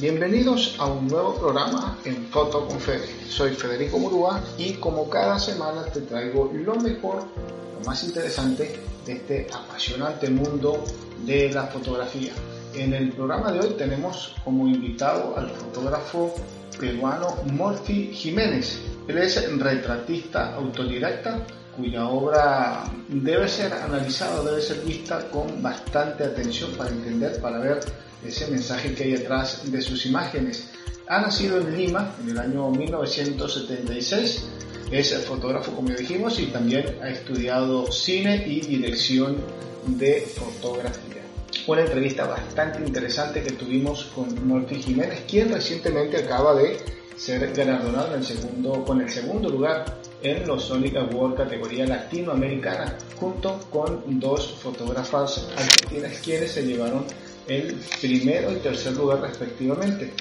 Bienvenidos a un nuevo programa en Foto con. Soy Federico Murúa y como cada semana te traigo lo mejor, lo más interesante de este apasionante mundo de la fotografía. En el programa de hoy tenemos como invitado al fotógrafo peruano Morphy Jiménez. Él es retratista autodidacta cuya obra debe ser analizada, debe ser vista con bastante atención para entender, para ver ese mensaje que hay detrás de sus imágenes. Ha nacido en Lima en el año 1976, es fotógrafo como dijimos y también ha estudiado cine y dirección de fotografía. Una entrevista bastante interesante que tuvimos con Morty Jiménez, quien recientemente acaba de ser galardonado en el segundo, con el segundo lugar en los Sonic Award categoría latinoamericana, junto con dos fotógrafas argentinas quienes se llevaron el primero y tercer lugar respectivamente.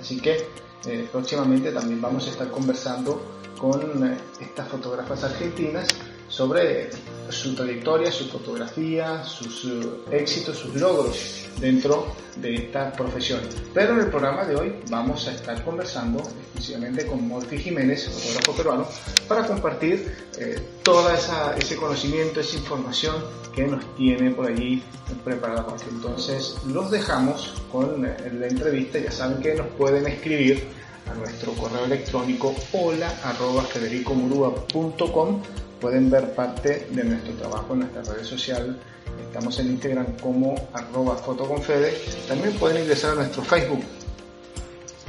Así que eh, próximamente también vamos a estar conversando con eh, estas fotógrafas argentinas sobre su trayectoria, su fotografía, sus uh, éxitos, sus logros dentro de esta profesión. Pero en el programa de hoy vamos a estar conversando exclusivamente con Morty Jiménez, fotógrafo peruano, para compartir eh, todo ese conocimiento, esa información que nos tiene por allí preparada. Entonces los dejamos con eh, la entrevista, ya saben que nos pueden escribir a nuestro correo electrónico hola arroba federicomurua.com pueden ver parte de nuestro trabajo en nuestras redes sociales. Estamos en Instagram como arroba fotoconfede. También pueden ingresar a nuestro Facebook.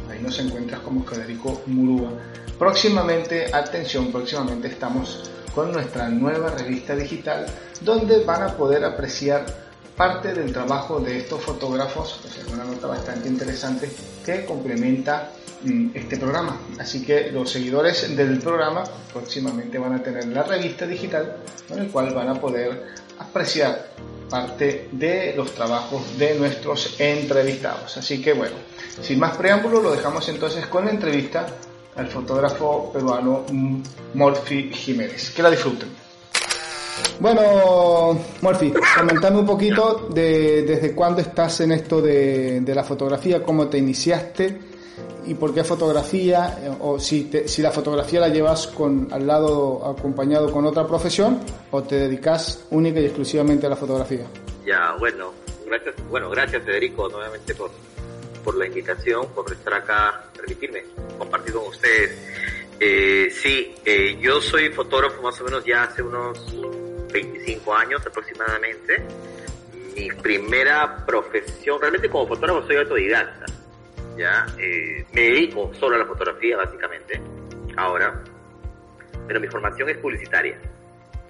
Ahí nos encuentras como Federico Murúa. Próximamente, atención, próximamente estamos con nuestra nueva revista digital donde van a poder apreciar parte del trabajo de estos fotógrafos, es una nota bastante interesante que complementa este programa. Así que los seguidores del programa próximamente van a tener la revista digital con el cual van a poder apreciar parte de los trabajos de nuestros entrevistados. Así que bueno, sin más preámbulo lo dejamos entonces con la entrevista al fotógrafo peruano Morphy Jiménez. Que la disfruten. Bueno, Murphy, comentame un poquito de desde cuándo estás en esto de, la fotografía, cómo te iniciaste y por qué fotografía, eh, o si, si la fotografía la llevas con, al lado acompañado con otra profesión o te dedicas única y exclusivamente a la fotografía. Ya, bueno, gracias, bueno, gracias Federico nuevamente por, por la invitación, por estar acá, permitirme compartir con ustedes. Eh, sí, eh, yo soy fotógrafo más o menos ya hace unos 25 años aproximadamente. Mi primera profesión, realmente como fotógrafo soy autodidacta, ¿ya? Eh, me dedico solo a la fotografía básicamente, ahora, pero mi formación es publicitaria.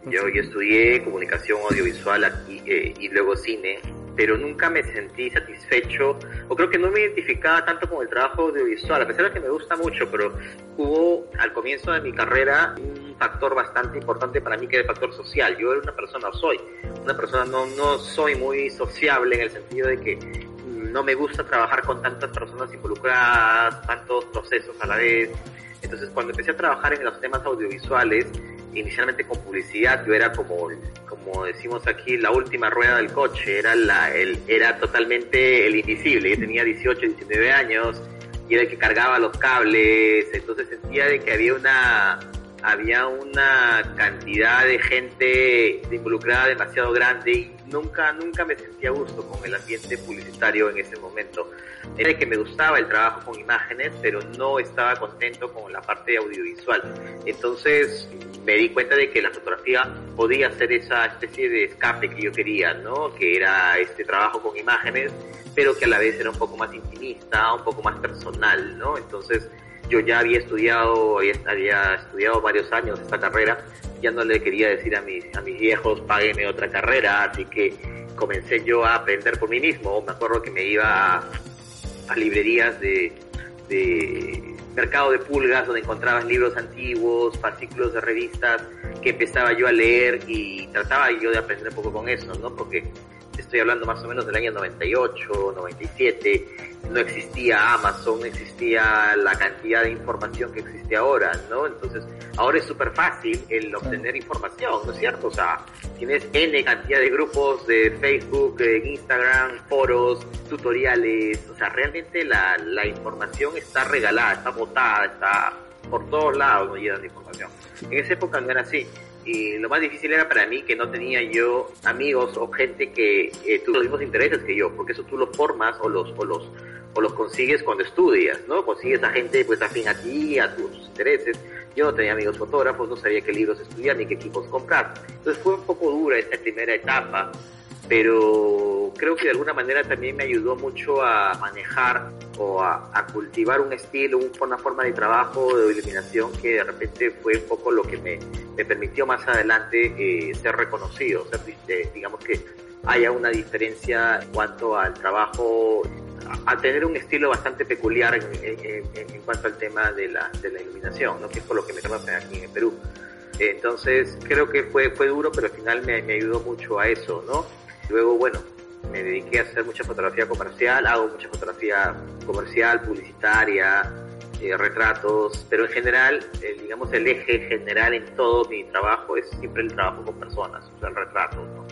Yo, yo estudié comunicación audiovisual aquí, eh, y luego cine pero nunca me sentí satisfecho, o creo que no me identificaba tanto con el trabajo audiovisual, a pesar de que me gusta mucho, pero hubo al comienzo de mi carrera un factor bastante importante para mí que era el factor social. Yo era una persona, soy una persona, no, no soy muy sociable en el sentido de que no me gusta trabajar con tantas personas involucradas, tantos procesos a la vez. Entonces, cuando empecé a trabajar en los temas audiovisuales, inicialmente con publicidad, yo era como, como decimos aquí, la última rueda del coche, era, la, el, era totalmente el invisible, yo tenía 18, 19 años, y era el que cargaba los cables, entonces sentía de que había una, había una cantidad de gente involucrada demasiado grande y nunca, nunca me sentía a gusto con el ambiente publicitario en ese momento. Era que me gustaba el trabajo con imágenes, pero no estaba contento con la parte audiovisual. Entonces me di cuenta de que la fotografía podía ser esa especie de escape que yo quería, ¿no? Que era este trabajo con imágenes, pero que a la vez era un poco más intimista, un poco más personal, ¿no? Entonces yo ya había estudiado, había estudiado varios años esta carrera, ya no le quería decir a mis, a mis viejos, págueme otra carrera, así que comencé yo a aprender por mí mismo. Me acuerdo que me iba a, librerías de, de mercado de pulgas donde encontrabas libros antiguos, fascículos de revistas que empezaba yo a leer y trataba yo de aprender un poco con eso, ¿no? Porque estoy hablando más o menos del año 98, 97, no existía Amazon, no existía la cantidad de información que existe ahora, ¿no? Entonces, ahora es súper fácil el obtener información, ¿no es cierto? O sea, tienes N cantidad de grupos de Facebook, Instagram, foros, tutoriales, o sea, realmente la, la información está regalada, está botada, está por todos lados, no llegan de información. En esa época no era así y lo más difícil era para mí que no tenía yo amigos o gente que eh, los mismos intereses que yo, porque eso tú los formas o los, o los, o los consigues cuando estudias, ¿no? Consigues a gente pues afín a ti, a tus intereses. Yo no tenía amigos fotógrafos, no sabía qué libros estudiar ni qué equipos comprar. Entonces fue un poco dura esta primera etapa pero creo que de alguna manera también me ayudó mucho a manejar o a, cultivar un estilo, una forma de trabajo, de iluminación que de repente fue un poco lo que me, me permitió más adelante eh, ser reconocido, ser, digamos que haya una diferencia en cuanto al trabajo, a, tener un estilo bastante peculiar en, en, cuanto al tema de la, de la iluminación, ¿no? que es por lo que me conocen aquí en Perú. Entonces creo que fue, fue duro, pero al final me, me ayudó mucho a eso, ¿no? Luego, bueno, me dediqué a hacer mucha fotografía comercial, hago mucha fotografía comercial, publicitaria, eh, retratos, pero en general, digamos, el eje general en todo mi trabajo es siempre el trabajo con personas, o sea, el retrato, ¿no?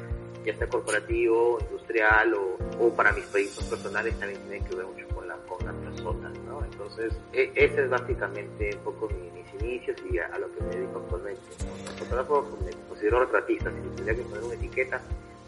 ya sea corporativo, industrial o, para mis proyectos personales también tiene que ver mucho con, la, con las personas, ¿no? Entonces, e, ese es básicamente un poco mis inicios y a, lo que me dedico actualmente. ¿no? fotógrafo me considero retratista, si tendría que poner una etiqueta,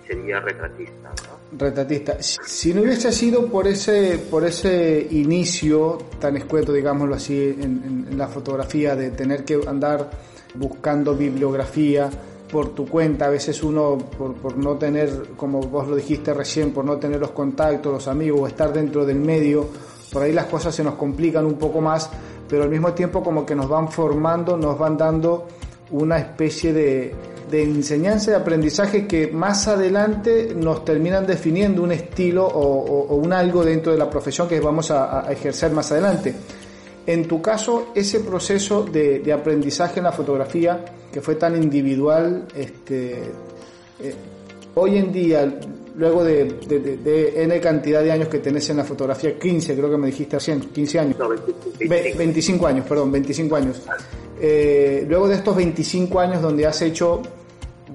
sería retratista. Retratista. Si no hubiese sido por ese, por ese inicio tan escueto, digámoslo así, en, la fotografía, de tener que andar buscando bibliografía por tu cuenta, a veces uno, por, por no tener, como vos lo dijiste recién, por no tener los contactos, los amigos, o estar dentro del medio, por ahí las cosas se nos complican un poco más, pero al mismo tiempo como que nos van formando, nos van dando una especie de, de enseñanza y aprendizaje que más adelante nos terminan definiendo un estilo o, un algo dentro de la profesión que vamos a, ejercer más adelante. En tu caso, ese proceso de, aprendizaje en la fotografía, que fue tan individual, este, eh, hoy en día, luego de, N cantidad de años que tenés en la fotografía, 15 creo que me dijiste recién, 15 años. 25. años, perdón, 25 años. Eh, luego de estos 25 años donde has hecho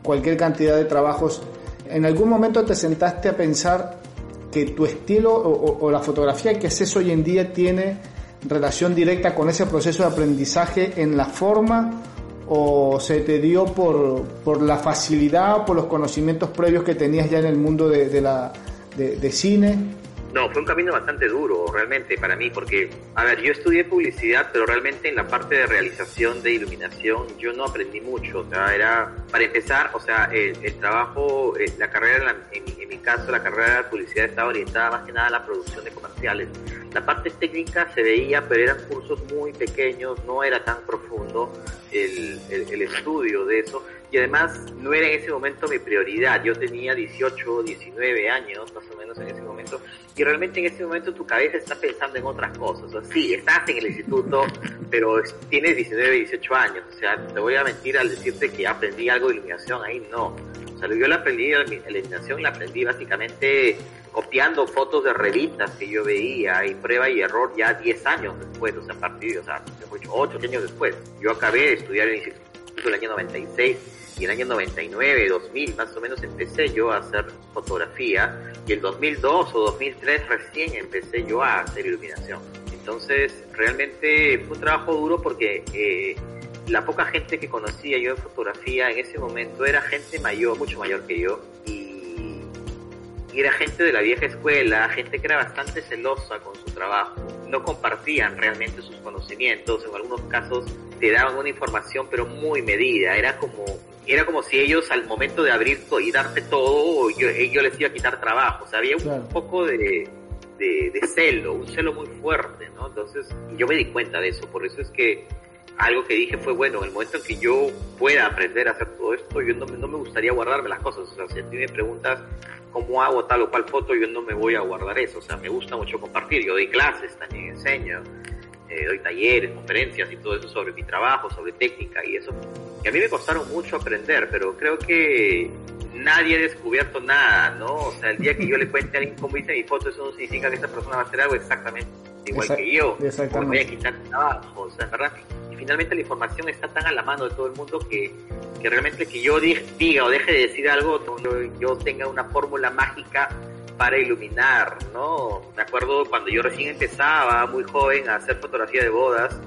cualquier cantidad de trabajos, ¿en algún momento te sentaste a pensar que tu estilo o, la fotografía que haces hoy en día tiene relación directa con ese proceso de aprendizaje en la forma o se te dio por, por la facilidad, por los conocimientos previos que tenías ya en el mundo de, la, de cine? No, fue un camino bastante duro realmente para mí porque, a ver, yo estudié publicidad, pero realmente en la parte de realización de iluminación yo no aprendí mucho. O sea, era, para empezar, o sea, el, trabajo, eh, la carrera, en, mi caso, la carrera de publicidad estaba orientada más que nada a la producción de comerciales. La parte técnica se veía, pero eran cursos muy pequeños, no era tan profundo el estudio de eso y además no era en ese momento mi prioridad. Yo tenía 18, 19 años más o menos en ese momento y realmente en ese momento tu cabeza está pensando en otras cosas. O sea, sí, estás en el instituto, pero tienes 19, 18 años. O sea, te voy a mentir al decirte que aprendí algo de iluminación ahí, no. O sea, yo la aprendí, la iluminación la aprendí básicamente copiando fotos de revistas que yo veía y prueba y error ya 10 años después, o sea, a partir, o sea, 8 años después. Yo acabé de estudiar el instituto el año 96 y en el año 99, 2000 más o menos empecé yo a hacer fotografía. Y el 2002 o 2003 recién empecé yo a hacer iluminación. Entonces realmente fue un trabajo duro porque eh, la poca gente que conocía yo en fotografía en ese momento era gente mayor, mucho mayor que yo. Y, y era gente de la vieja escuela, gente que era bastante celosa con su trabajo, no compartían realmente sus conocimientos, en algunos casos te daban una información pero muy medida, era como era como si ellos al momento de abrir y darte todo, yo, yo les iba a quitar trabajo. O sea, había un poco de, de, de celo, un celo muy fuerte, ¿no? Entonces, yo me di cuenta de eso, por eso es que algo que dije fue, bueno, en el momento en que yo pueda aprender a hacer todo esto, yo no, no me gustaría guardarme las cosas. O sea, si a ti me preguntas cómo hago tal o cual foto, yo no me voy a guardar eso. O sea, me gusta mucho compartir. Yo doy clases, también enseño, eh, doy talleres, conferencias y todo eso sobre mi trabajo, sobre técnica y eso. Y a mí me costaron mucho aprender, pero creo que nadie ha descubierto nada, ¿no? O sea, el día que yo le cuente a alguien cómo hice mi foto, eso no significa que esa persona va a hacer algo exactamente igual que yo. O me voy a quitar trabajo, o sea, ¿verdad? Y finalmente la información está tan a la mano de todo el mundo que, que realmente que yo diga o deje de decir algo, yo tenga una fórmula mágica para iluminar, ¿no? Me acuerdo cuando yo recién empezaba, muy joven, a hacer fotografía de bodas,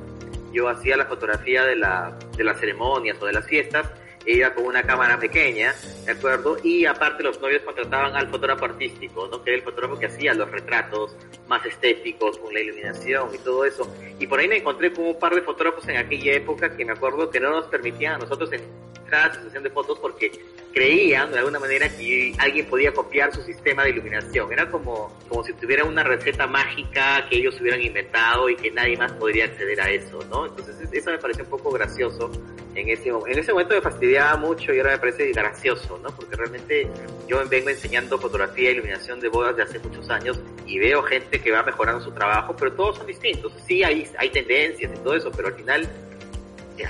yo hacía la fotografía de, la, de las ceremonias o de las fiestas, ella con una cámara pequeña, ¿de acuerdo? Y aparte los novios contrataban al fotógrafo artístico, ¿no? Que era el fotógrafo que hacía los retratos más estéticos, con la iluminación y todo eso. Y por ahí me encontré con un par de fotógrafos en aquella época que me acuerdo que no nos permitían a nosotros entrar a la sesión de fotos porque creían de alguna manera que alguien podía copiar su sistema de iluminación. Era como, como si tuviera una receta mágica que ellos hubieran inventado y que nadie más podría acceder a eso, ¿no? Entonces eso me pareció un poco gracioso en ese, en ese momento me fastidiaba mucho y ahora me parece gracioso, ¿no? Porque realmente yo vengo enseñando fotografía e iluminación de bodas de hace muchos años y veo gente que va mejorando su trabajo, pero todos son distintos. Sí, hay, hay tendencias y todo eso, pero al final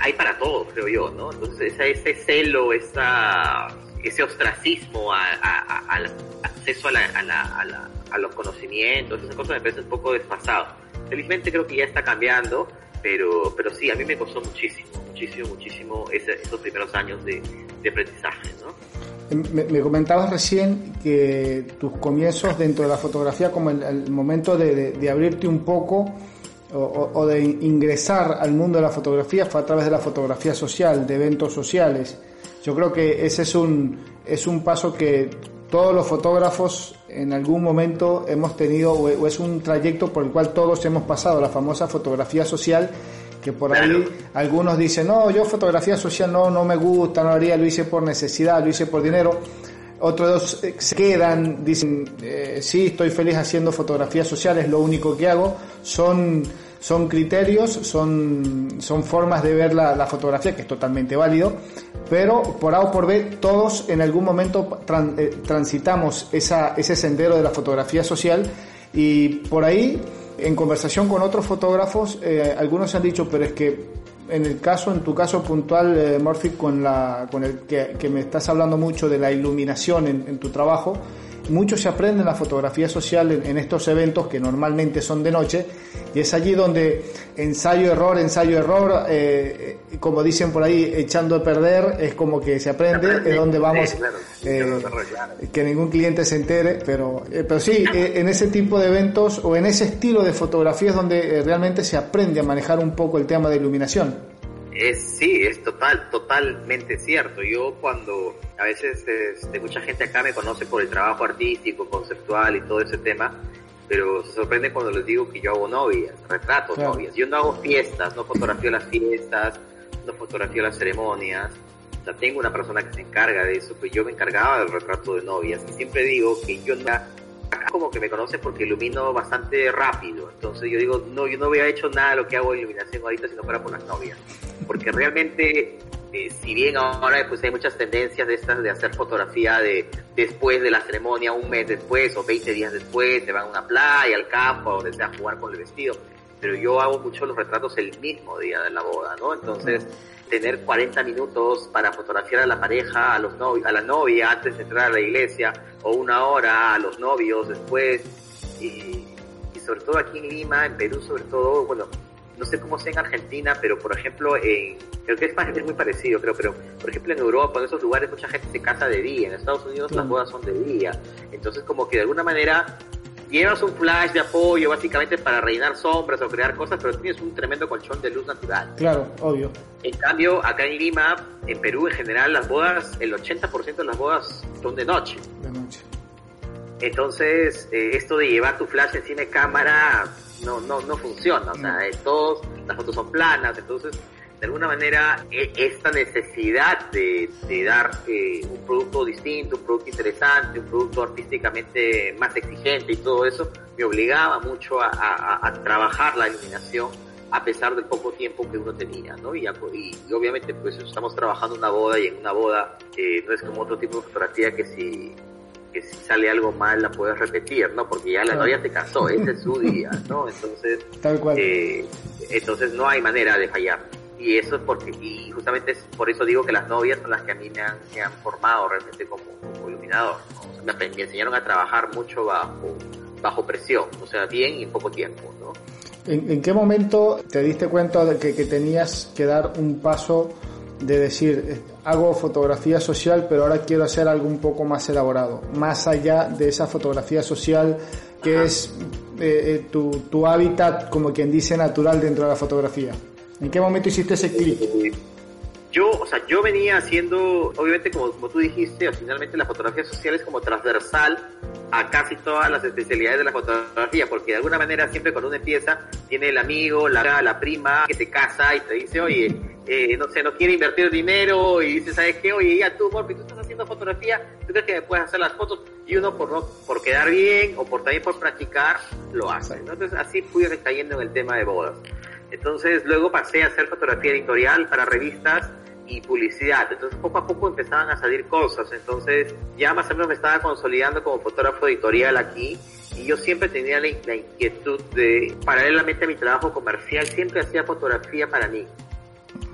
hay para todos, creo yo, ¿no? Entonces ese, ese celo, ese ostracismo al acceso a, la, a, la, a, los conocimientos, esas cosas me parece un poco desfasado. Felizmente creo que ya está cambiando, pero, pero sí, a mí me costó muchísimo muchísimo, muchísimo esos primeros años de, aprendizaje, ¿no? Me, comentabas recién que tus comienzos dentro de la fotografía, como el, momento de, abrirte un poco o, de ingresar al mundo de la fotografía, fue a través de la fotografía social, de eventos sociales. Yo creo que ese es un, es un paso que todos los fotógrafos en algún momento hemos tenido, o es un trayecto por el cual todos hemos pasado, la famosa fotografía social que por ahí algunos dicen, no, yo fotografía social no, no me gusta, no haría, lo hice por necesidad, lo hice por dinero. Otros eh, se quedan, dicen, eh, sí, estoy feliz haciendo fotografías sociales, lo único que hago. Son, son criterios, son, son formas de ver la, fotografía, que es totalmente válido, pero por A o por B, todos en algún momento eh, transitamos esa, ese sendero de la fotografía social y por ahí en conversación con otros fotógrafos, eh, algunos han dicho, pero es que en el caso, en tu caso puntual, eh, Murphy, con, la, con el que, me estás hablando mucho de la iluminación en tu trabajo, mucho se aprende en la fotografía social en, estos eventos que normalmente son de noche y es allí donde ensayo error ensayo error eh, como dicen por ahí echando a perder es como que se aprende es donde vamos eh, que ningún cliente se entere pero eh, pero sí en ese tipo de eventos o en ese estilo de fotografía es donde realmente se aprende a manejar un poco el tema de iluminación es, sí, es total, totalmente cierto. Yo cuando a veces este, mucha gente acá me conoce por el trabajo artístico, conceptual y todo ese tema, pero se sorprende cuando les digo que yo hago novias, retrato novias. Yo no hago fiestas, no fotografío las fiestas, no fotografío las ceremonias. O sea, tengo una persona que se encarga de eso, pues yo me encargaba del retrato de novias. Y siempre digo que yo no como que me conocen porque ilumino bastante rápido. Entonces yo digo, no, yo no había hecho nada de lo que hago en iluminación ahorita si no fuera por las novias. Porque realmente, eh, si bien ahora pues hay muchas tendencias de estas de hacer fotografía de después de la ceremonia, un mes después o 20 días después, se van a una playa, al campo, donde sea, jugar con el vestido. Pero yo hago mucho los retratos el mismo día de la boda, ¿no? Entonces, tener 40 minutos para fotografiar a la pareja, a los novios, a la novia antes de entrar a la iglesia, o una hora a los novios después, y, sobre todo aquí en Lima, en Perú sobre todo, bueno, no sé cómo sea en Argentina, pero por ejemplo, en, creo que es, es muy parecido, creo, pero por ejemplo en Europa, en esos lugares, mucha gente se casa de día, en Estados Unidos las bodas son de día, entonces como que de alguna manera llevas un flash de apoyo básicamente para rellenar sombras o crear cosas, pero tienes un tremendo colchón de luz natural. Claro, obvio. En cambio, acá en Lima, en Perú en general, las bodas, el 80% de las bodas son de noche. De noche. Entonces, eh, esto de llevar tu flash encima de cámara no, no, no funciona. O sea, todos, las fotos son planas, entonces de alguna manera e, esta necesidad de, de dar eh, un producto distinto, un producto interesante, un producto artísticamente más exigente y todo eso, me obligaba mucho a, trabajar la iluminación a pesar del poco tiempo que uno tenía, ¿no? Y, y, obviamente pues estamos trabajando una boda y en una boda eh, no es como otro tipo de fotografía que si que si sale algo mal la puedes repetir, ¿no? Porque ya la novia te casó, ese es su día, ¿no? Entonces, Tal cual. Eh, entonces no hay manera de fallar. Y eso es porque, y justamente es por eso digo que las novias son las que a mí me han, me han formado realmente como, iluminador. me, me, enseñaron a trabajar mucho bajo, bajo presión, o sea, bien y en poco tiempo, ¿no? ¿En, qué momento te diste cuenta de que, que tenías que dar un paso de decir, eh, hago fotografía social, pero ahora quiero hacer algo un poco más elaborado, más allá de esa fotografía social que es eh, eh, tu, hábitat, como quien dice, natural dentro de la fotografía? ¿En qué momento hiciste ese clic? Yo, o sea, yo venía haciendo, obviamente como, como tú dijiste, finalmente la fotografía social es como transversal a casi todas las especialidades de la fotografía, porque de alguna manera siempre cuando uno empieza, tiene el amigo, la, la prima que te casa y te dice, oye, eh, no sé, no quiere invertir dinero y dice, ¿sabes qué? Oye, ya tú, Morphy, tú estás haciendo fotografía, ¿tú crees que puedes hacer las fotos? Y uno por no, por quedar bien o por también por practicar, lo hace. Entonces así fui recayendo en el tema de bodas. Entonces luego pasé a hacer fotografía editorial para revistas y publicidad. Entonces poco a poco empezaban a salir cosas. Entonces ya más o menos me estaba consolidando como fotógrafo editorial aquí y yo siempre tenía la, inquietud de, paralelamente a mi trabajo comercial, siempre hacía fotografía para mí.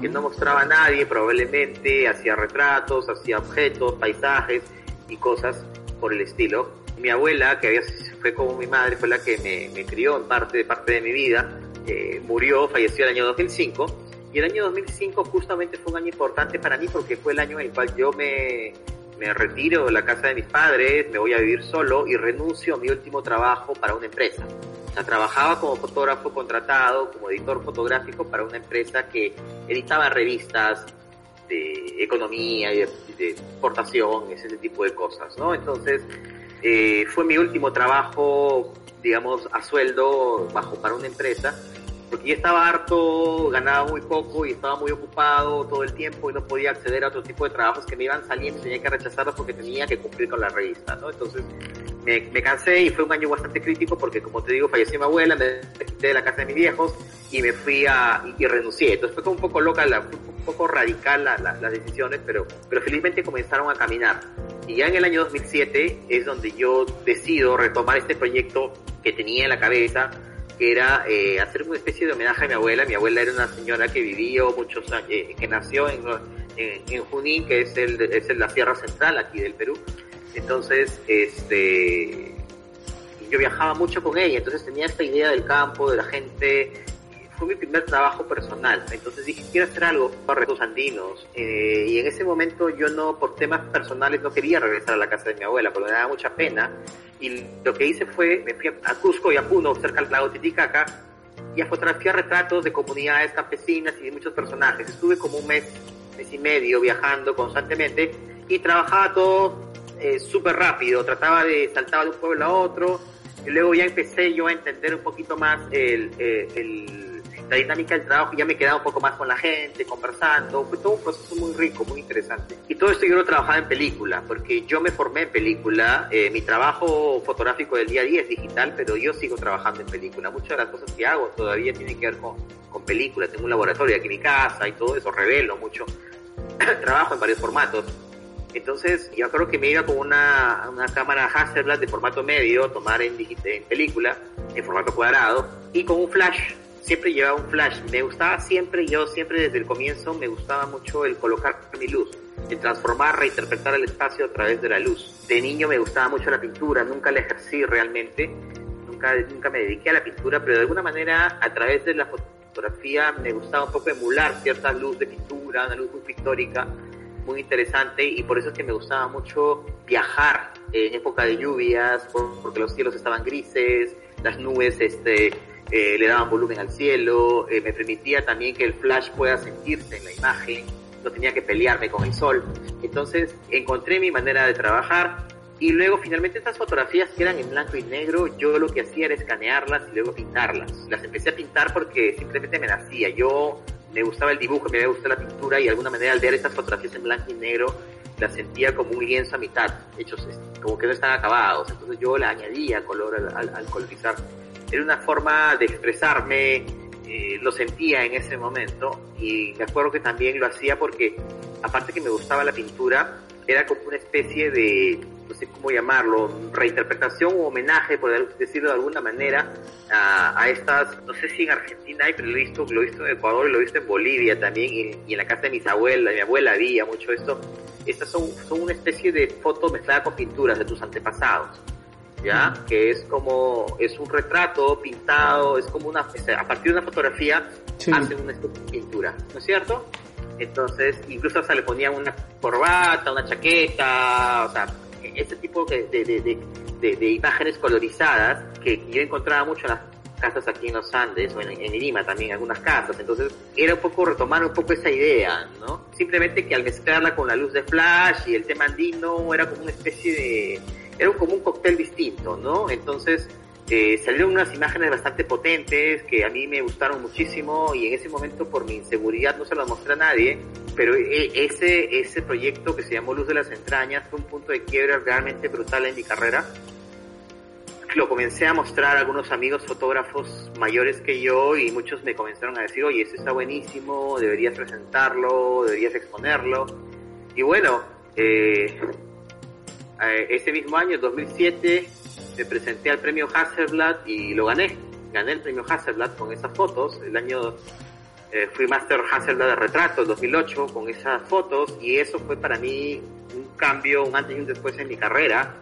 Que no mostraba a nadie probablemente, hacía retratos, hacía objetos, paisajes y cosas por el estilo. Mi abuela, que había, fue como mi madre, fue la que me, me crió en parte, de parte de mi vida, eh, murió, falleció el año 2005. Y el año 2005 justamente fue un año importante para mí porque fue el año en el cual yo me, me retiro de la casa de mis padres, me voy a vivir solo y renuncio a mi último trabajo para una empresa. O sea, trabajaba como fotógrafo contratado, como editor fotográfico para una empresa que editaba revistas de economía y de, exportación, ese tipo de cosas, ¿no? Entonces, eh, fue mi último trabajo, digamos, a sueldo bajo para una empresa porque yo estaba harto, ganaba muy poco y estaba muy ocupado todo el tiempo y no podía acceder a otro tipo de trabajos que me iban saliendo y tenía que rechazarlos porque tenía que cumplir con la revista, ¿no? Entonces me, cansé y fue un año bastante crítico porque, como te digo, falleció mi abuela, me quité de la casa de mis viejos y me fui a, y, renuncié. Entonces fue como un poco loca, la, un poco radical la, las decisiones, pero, pero felizmente comenzaron a caminar. Y ya en el año 2007 es donde yo decido retomar este proyecto que tenía en la cabeza que era eh, hacer una especie de homenaje a mi abuela. Mi abuela era una señora que vivió muchos años, eh, que nació en, en, Junín, que es, el, es la Sierra Central aquí del Perú. Entonces, este, yo viajaba mucho con ella, entonces tenía esta idea del campo, de la gente. Fue mi primer trabajo personal, entonces dije, quiero hacer algo para los andinos. Eh, y en ese momento yo no, por temas personales, no quería regresar a la casa de mi abuela, porque me daba mucha pena y lo que hice fue, me fui a Cusco y a Puno, cerca del lago Titicaca, y a fotografiar retratos de comunidades campesinas y de muchos personajes. Estuve como un mes, mes y medio viajando constantemente y trabajaba todo eh, súper rápido. Trataba de saltar de un pueblo a otro y luego ya empecé yo a entender un poquito más el, eh, el la dinámica del trabajo, ya me quedaba un poco más con la gente, conversando, fue todo un proceso muy rico, muy interesante. Y todo esto yo lo trabajaba en película, porque yo me formé en película, eh, mi trabajo fotográfico del día a día es digital, pero yo sigo trabajando en película. Muchas de las cosas que hago todavía tienen que ver con, con películas, tengo un laboratorio aquí en mi casa y todo eso, revelo mucho, trabajo en varios formatos. Entonces, yo creo que me iba con una, una cámara Hasselblad de formato medio, tomar en, en película, en formato cuadrado, y con un flash siempre llevaba un flash. Me gustaba siempre, yo siempre desde el comienzo me gustaba mucho el colocar mi luz, el transformar, reinterpretar el espacio a través de la luz. De niño me gustaba mucho la pintura, nunca la ejercí realmente, nunca, nunca me dediqué a la pintura, pero de alguna manera a través de la fotografía me gustaba un poco emular cierta luz de pintura, una luz muy pictórica, muy interesante y por eso es que me gustaba mucho viajar en época de lluvias, porque los cielos estaban grises, las nubes este, eh, le daban volumen al cielo, eh, me permitía también que el flash pueda sentirse en la imagen, no tenía que pelearme con el sol. Entonces encontré mi manera de trabajar y luego finalmente estas fotografías que eran en blanco y negro, yo lo que hacía era escanearlas y luego pintarlas. Las empecé a pintar porque simplemente me nacía. Yo me gustaba el dibujo, me gustaba la pintura y de alguna manera al ver estas fotografías en blanco y negro las sentía como un lienzo a mitad, hechos como que no están acabados, entonces yo le añadía color al, al, colorizar. Era una forma de expresarme, eh, lo sentía en ese momento y me acuerdo que también lo hacía porque aparte que me gustaba la pintura, era como una especie de, no sé cómo llamarlo, reinterpretación o homenaje, por decirlo de alguna manera, a, estas, no sé si en Argentina hay, pero lo he visto, lo he visto en Ecuador y lo he visto en Bolivia también, y, en la casa de mis abuelas, mi abuela había mucho esto. Estas son, son una especie de foto mezclada con pinturas de tus antepasados. ¿Ya? Que es como, es un retrato pintado, es como una, a partir de una fotografía, hacen una pintura, ¿no es cierto? Entonces, incluso hasta le ponían una corbata, una chaqueta, o sea, ese tipo de, de, de, imágenes colorizadas que yo encontraba mucho en las casas aquí en los Andes o en, en, Lima también algunas casas entonces era un poco retomar un poco esa idea no simplemente que al mezclarla con la luz de flash y el tema andino era como una especie de era como un cóctel distinto no entonces eh, salieron unas imágenes bastante potentes que a mí me gustaron muchísimo y en ese momento por mi inseguridad no se las mostré a nadie, pero e, ese, ese proyecto que se llamó Luz de las Entrañas fue un punto de quiebre realmente brutal en mi carrera. Lo comencé a mostrar a algunos amigos fotógrafos mayores que yo y muchos me comenzaron a decir, oye, eso está buenísimo, deberías presentarlo, deberías exponerlo. Y bueno, eh, eh ese mismo año, 2007, me presenté al premio Hasselblad y lo gané. Gané el premio Hasselblad con esas fotos. El año eh, fui Master Hasselblad de retrato, en 2008, con esas fotos. Y eso fue para mí un cambio, un antes y un después en mi carrera.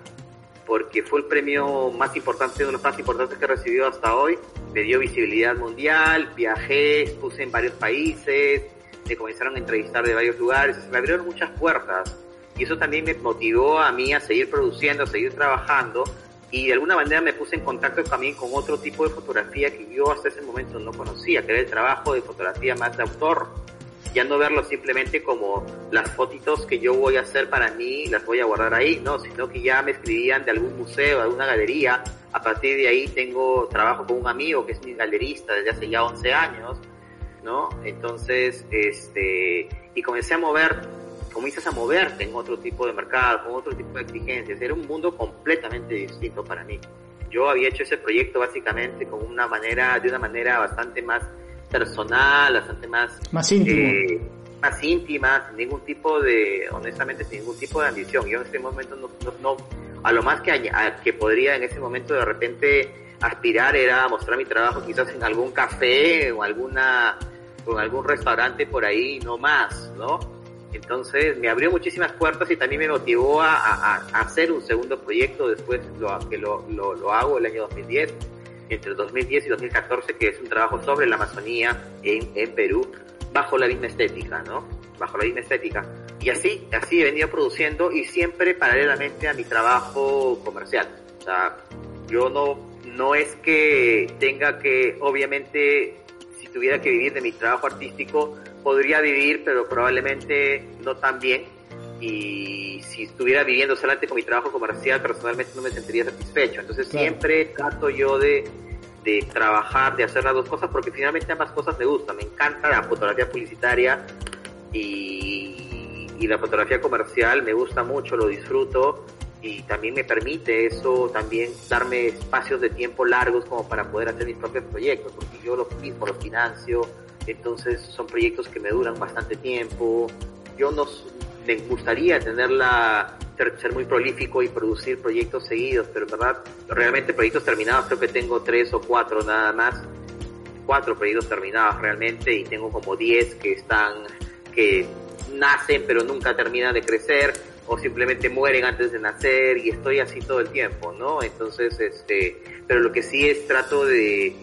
Porque fue el premio más importante, uno de los más importantes que he recibido hasta hoy. Me dio visibilidad mundial, viajé, expuse en varios países, me comenzaron a entrevistar de varios lugares, me abrieron muchas puertas. Y eso también me motivó a mí a seguir produciendo, a seguir trabajando, y de alguna manera me puse en contacto también con otro tipo de fotografía que yo hasta ese momento no conocía, que era el trabajo de fotografía más de autor. Ya no verlo simplemente como las fotitos que yo voy a hacer para mí, las voy a guardar ahí, no, sino que ya me escribían de algún museo, de alguna galería. A partir de ahí tengo trabajo con un amigo que es mi galerista desde hace ya 11 años, ¿no? Entonces, este, y comencé a mover comienzas a moverte en otro tipo de mercado, con otro tipo de exigencias. Era un mundo completamente distinto para mí. Yo había hecho ese proyecto básicamente con una manera, de una manera bastante más personal, bastante más... Más íntima. Eh, más íntima, sin ningún tipo de, honestamente, sin ningún tipo de ambición. Yo en ese momento no, no, a lo más que, que podría en ese momento de repente aspirar era mostrar mi trabajo quizás en algún café o alguna, o en algún restaurante por ahí, no más, ¿no? Entonces me abrió muchísimas puertas y también me motivó a, hacer un segundo proyecto después lo, que lo, lo, hago el año 2010, entre 2010 y 2014, que es un trabajo sobre la Amazonía en, en Perú, bajo la misma estética, ¿no? Bajo la misma estética. Y así, así he venido produciendo y siempre paralelamente a mi trabajo comercial. O sea, yo no, no es que tenga que, obviamente, si tuviera que vivir de mi trabajo artístico, podría vivir, pero probablemente no tan bien. Y si estuviera viviendo solamente con mi trabajo comercial, personalmente no me sentiría satisfecho. Entonces siempre trato yo de, de trabajar, de hacer las dos cosas, porque finalmente ambas cosas me gustan. Me encanta la fotografía publicitaria y, y la fotografía comercial, me gusta mucho, lo disfruto y también me permite eso también darme espacios de tiempo largos como para poder hacer mis propios proyectos, porque yo lo mismo los financio, entonces son proyectos que me duran bastante tiempo. Yo no me gustaría tenerla ser, muy prolífico y producir proyectos seguidos, pero verdad realmente proyectos terminados creo que tengo tres o cuatro nada más, cuatro proyectos terminados realmente y tengo como diez que están que nacen pero nunca terminan de crecer o simplemente mueren antes de nacer y estoy así todo el tiempo, ¿no? Entonces, este, pero lo que sí es trato de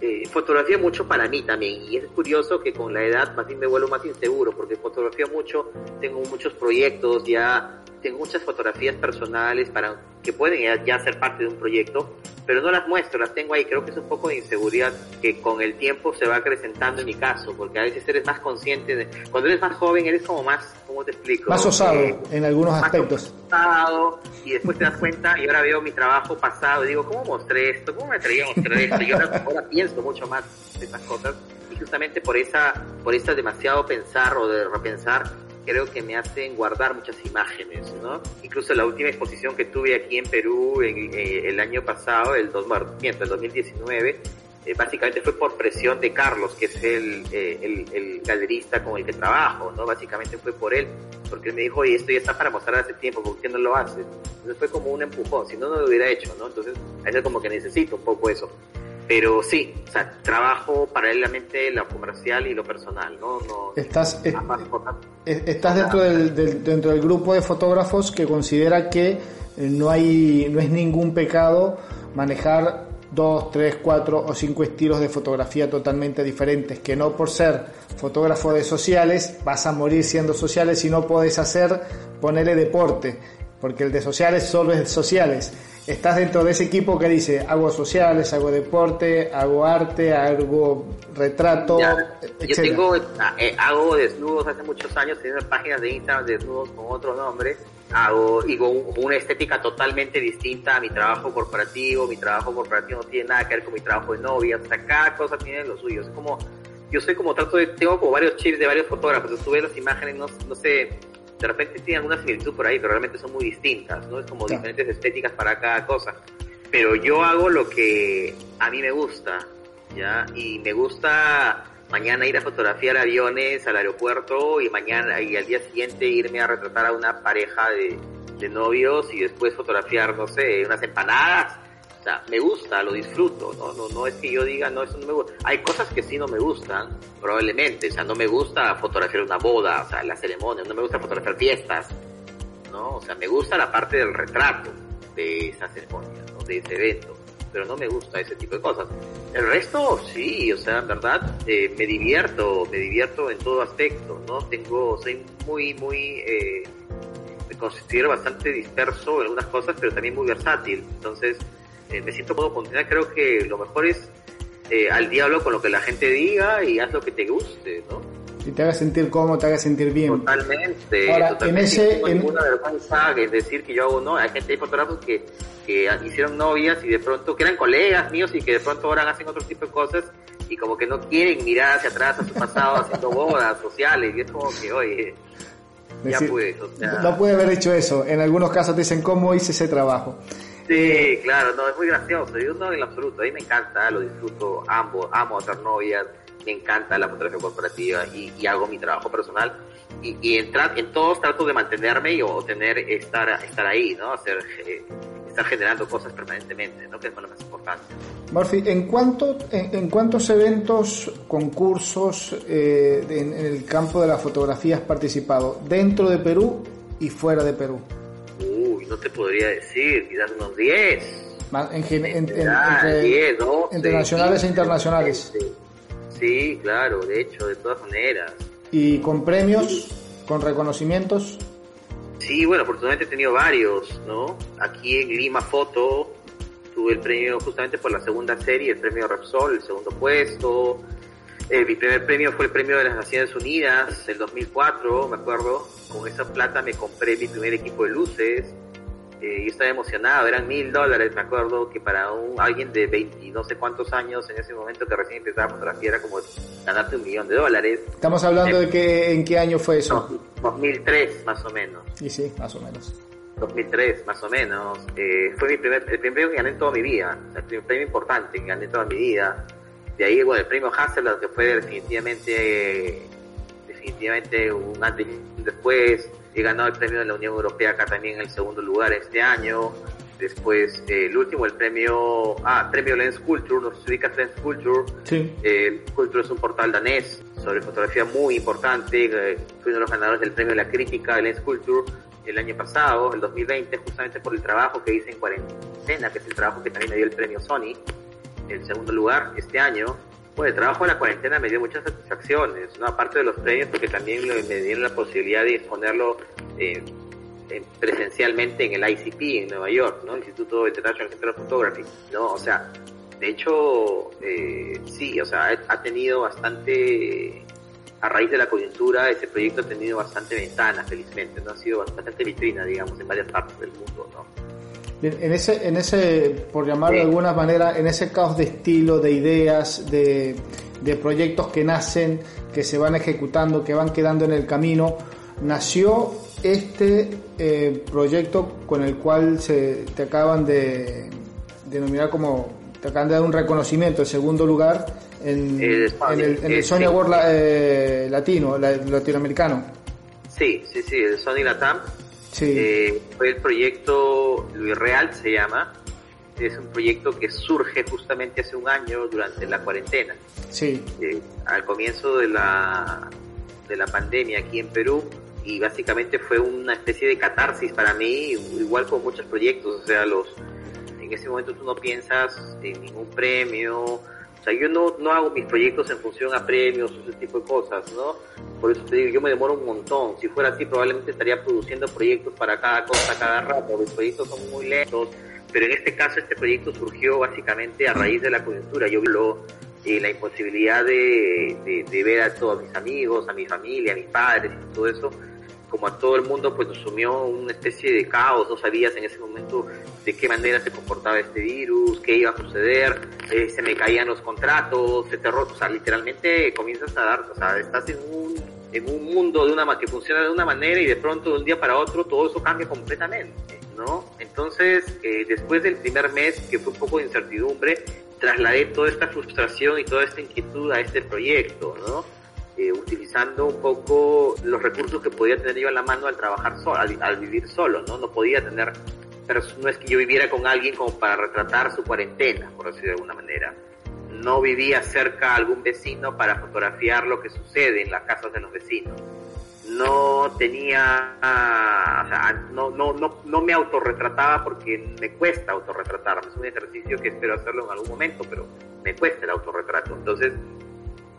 eh, fotografía mucho para mí también y es curioso que con la edad más bien me vuelvo más inseguro porque fotografía mucho, tengo muchos proyectos ya, tengo muchas fotografías personales para que pueden ya ser parte de un proyecto, pero no las muestro, las tengo ahí, creo que es un poco de inseguridad que con el tiempo se va acrecentando en mi caso, porque a veces eres más consciente de, cuando eres más joven eres como más, ¿cómo te explico? Más osado eh, en algunos aspectos. Osado, y después te das cuenta y ahora veo mi trabajo pasado y digo, ¿cómo mostré esto? ¿Cómo me atreví a mostrar esto? Y ahora, ahora pienso mucho más de estas cosas y justamente por esa, por esa demasiado pensar o de repensar, creo que me hacen guardar muchas imágenes, ¿no? Incluso la última exposición que tuve aquí en Perú en, eh, el año pasado, el, dos, el 2019, eh, básicamente fue por presión de Carlos, que es el, eh, galerista con el que trabajo, ¿no? Básicamente fue por él, porque él me dijo, oye, esto ya está para mostrar hace tiempo, ¿por qué no lo haces? Entonces fue como un empujón, si no, no lo hubiera hecho, ¿no? Entonces, a como que necesito un poco eso. Pero sí, o sea, trabajo paralelamente lo comercial y lo personal, ¿no? no estás, estás dentro del, del, dentro del grupo de fotógrafos que considera que no hay, no es ningún pecado manejar dos, tres, cuatro o cinco estilos de fotografía totalmente diferentes, que no por ser fotógrafo de sociales vas a morir siendo sociales y no podés hacer ponerle deporte, porque el de sociales solo es sociales. Estás dentro de ese equipo que dice hago sociales, hago deporte, hago arte, hago retrato. yo tengo, eh, hago desnudos hace muchos años, tengo páginas de Instagram de desnudos con otro nombre hago y con una estética totalmente distinta a mi trabajo corporativo. Mi trabajo corporativo no tiene nada que ver con mi trabajo de novia. O sea, cada cosa tiene lo suyo. Es como, yo soy como trato de, tengo como varios chips de varios fotógrafos. Entonces tú ves las imágenes, no, no sé, de repente tienen alguna similitud por ahí, pero realmente son muy distintas, ¿no? Es como diferentes estéticas para cada cosa. Pero yo hago lo que a mí me gusta, ¿ya? Y me gusta mañana ir a fotografiar aviones al aeropuerto y mañana y al día siguiente irme a retratar a una pareja de, de novios y después fotografiar, no sé, unas empanadas. Me gusta, lo disfruto, ¿no? No, no es que yo diga, no, eso no me gusta. Hay cosas que sí no me gustan, probablemente. O sea, no me gusta fotografiar una boda, o sea, la ceremonia, no me gusta fotografiar fiestas, ¿no? O sea, me gusta la parte del retrato de esa ceremonia, ¿no? De ese evento pero no me gusta ese tipo de cosas. El resto, sí, o sea, en verdad, eh, me divierto, me divierto en todo aspecto, ¿no? Tengo, soy muy, muy, eh, me considero bastante disperso en algunas cosas, pero también muy versátil. Entonces, eh, me siento modo. Creo que lo mejor es eh, al diablo con lo que la gente diga y haz lo que te guste, ¿no? Y te haga sentir cómodo, te haga sentir bien. Totalmente. Ahora, en ese... No ninguna vergüenza es decir que yo hago, no, hay gente, hay fotógrafos que que hicieron novias y de pronto, que eran colegas míos y que de pronto ahora hacen otro tipo de cosas y como que no quieren mirar hacia atrás a su pasado haciendo bodas sociales y es como que, oye, ya pues, o sea... No puede haber hecho eso, en algunos casos te dicen cómo hice ese trabajo. Sí, claro, no, es muy gracioso, yo no en absoluto, a mí me encanta, lo disfruto, ambos, amo hacer novias, me encanta la fotografía corporativa y, y hago mi trabajo personal y, y en, en todos trato de mantenerme y o tener, estar, estar ahí, ¿no? Hacer, eh, estar generando cosas permanentemente, ¿no? que es lo más importante. Murphy, ¿en, cuánto, en, cuántos eventos, concursos eh, en, el campo de la fotografía has participado? ¿Dentro de Perú y fuera de Perú? Uy, no te podría decir, quizás unos 10. En, entre, 10, 12, internacionales e internacionales. Sí, claro, de hecho, de todas maneras. ¿Y con premios, con reconocimientos? Sí, bueno, afortunadamente he tenido varios, ¿no? Aquí en Lima Foto tuve el premio justamente por la segunda serie, el premio Repsol, el segundo puesto. Eh, mi primer premio fue el premio de las Naciones Unidas, el 2004, me acuerdo. Con esa plata me compré mi primer equipo de luces. Eh, yo estaba emocionado, eran mil dólares, me acuerdo que para un, alguien de 20 no sé cuántos años en ese momento que recién empezaba a fotografiar era como ganarte un millón de dólares. Estamos hablando de que en qué año fue eso. 2003 más o menos. Y sí, más o menos. 2003 más o menos. Eh, fue mi primer, el primer que gané en toda mi vida, el primer premio importante que gané en toda mi vida. De ahí, bueno, el premio Hasselblad que fue definitivamente, definitivamente un antes y después He ganado el premio de la Unión Europea acá también en el segundo lugar este año. Después, eh, el último, el premio, ah, premio Lens Culture, ¿no se ubica Lens Culture? Sí. Eh, Culture es un portal danés sobre fotografía muy importante. Eh, fui uno de los ganadores del premio de la crítica de Lens Culture el año pasado, el 2020, justamente por el trabajo que hice en cuarentena, que es el trabajo que también me dio el premio Sony, el segundo lugar este año. Bueno, el trabajo de la cuarentena me dio muchas satisfacciones, ¿no? Aparte de los premios, porque también me dieron la posibilidad de exponerlo eh, presencialmente en el ICP en Nueva York, ¿no? Instituto International Center of Photography, ¿no? O sea, de hecho, eh, sí, o sea, ha tenido bastante, a raíz de la coyuntura, ese proyecto ha tenido bastante ventana, felizmente, ¿no? Ha sido bastante vitrina, digamos, en varias partes del mundo, ¿no? En ese, en ese, por llamarlo de alguna manera, en ese caos de estilo, de ideas, de, de proyectos que nacen, que se van ejecutando, que van quedando en el camino, nació este eh, proyecto con el cual se te acaban de denominar como, te acaban de dar un reconocimiento, el segundo lugar en, el, en el, Sony Award eh, latino, latinoamericano. Sí, sí, sí, el Sony Latam. Sí. Eh, fue el proyecto Luis Real, se llama. Es un proyecto que surge justamente hace un año durante la cuarentena. Sí. al comienzo de la, de la pandemia aquí en Perú, y básicamente fue una especie de catarsis para mí, igual con muchos proyectos, o sea, los en ese momento tú no piensas en ningún premio, sea, yo no, no hago mis proyectos en función a premios o ese tipo de cosas, ¿no? Por eso te digo, yo me demoro un montón. Si fuera así, probablemente estaría produciendo proyectos para cada cosa, cada rato. Mis proyectos son muy lentos, pero en este caso este proyecto surgió básicamente a raíz de la coyuntura. Yo lo eh, la imposibilidad de, de, de, ver a todos mis amigos, a mi familia, a mis padres y todo eso, como a todo el mundo, pues nos sumió una especie de caos, no sabías en ese momento de qué manera se comportaba este virus, qué iba a suceder, eh, se me caían los contratos, se te o sea, literalmente comienzas a dar, o sea, estás en un, en un mundo de una que funciona de una manera y de pronto de un día para otro todo eso cambia completamente, ¿no? Entonces, eh, después del primer mes, que fue un poco de incertidumbre, trasladé toda esta frustración y toda esta inquietud a este proyecto, ¿no? Eh, utilizando un poco los recursos que podía tener yo a la mano al trabajar solo, al, vivir solo, ¿no? No podía tener, no es que yo viviera con alguien como para retratar su cuarentena, por decirlo de alguna manera. No vivía cerca a algún vecino para fotografiar lo que sucede en las casas de los vecinos. No tenía, o sea, no, no, no, no me autorretrataba porque me cuesta autorretratarme. Es un ejercicio que espero hacerlo en algún momento, pero me cuesta el autorretrato. Entonces,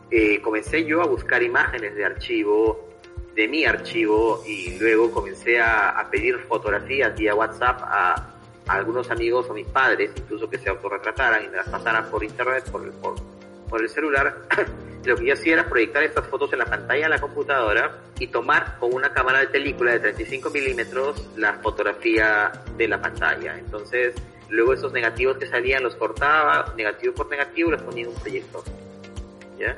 eh, comencé yo a buscar imágenes de archivo, de mi archivo, y luego comencé a, pedir fotografías vía WhatsApp a, algunos amigos o mis padres, incluso que se autorretrataran y me las pasaran por internet, por el, celular. Lo que yo hacía era proyectar estas fotos en la pantalla de la computadora y tomar con una cámara de película de 35 milímetros la fotografía de la pantalla. Entonces, luego esos negativos que salían los cortaba, negativo por negativo, los ponía en un proyector. ¿Ya?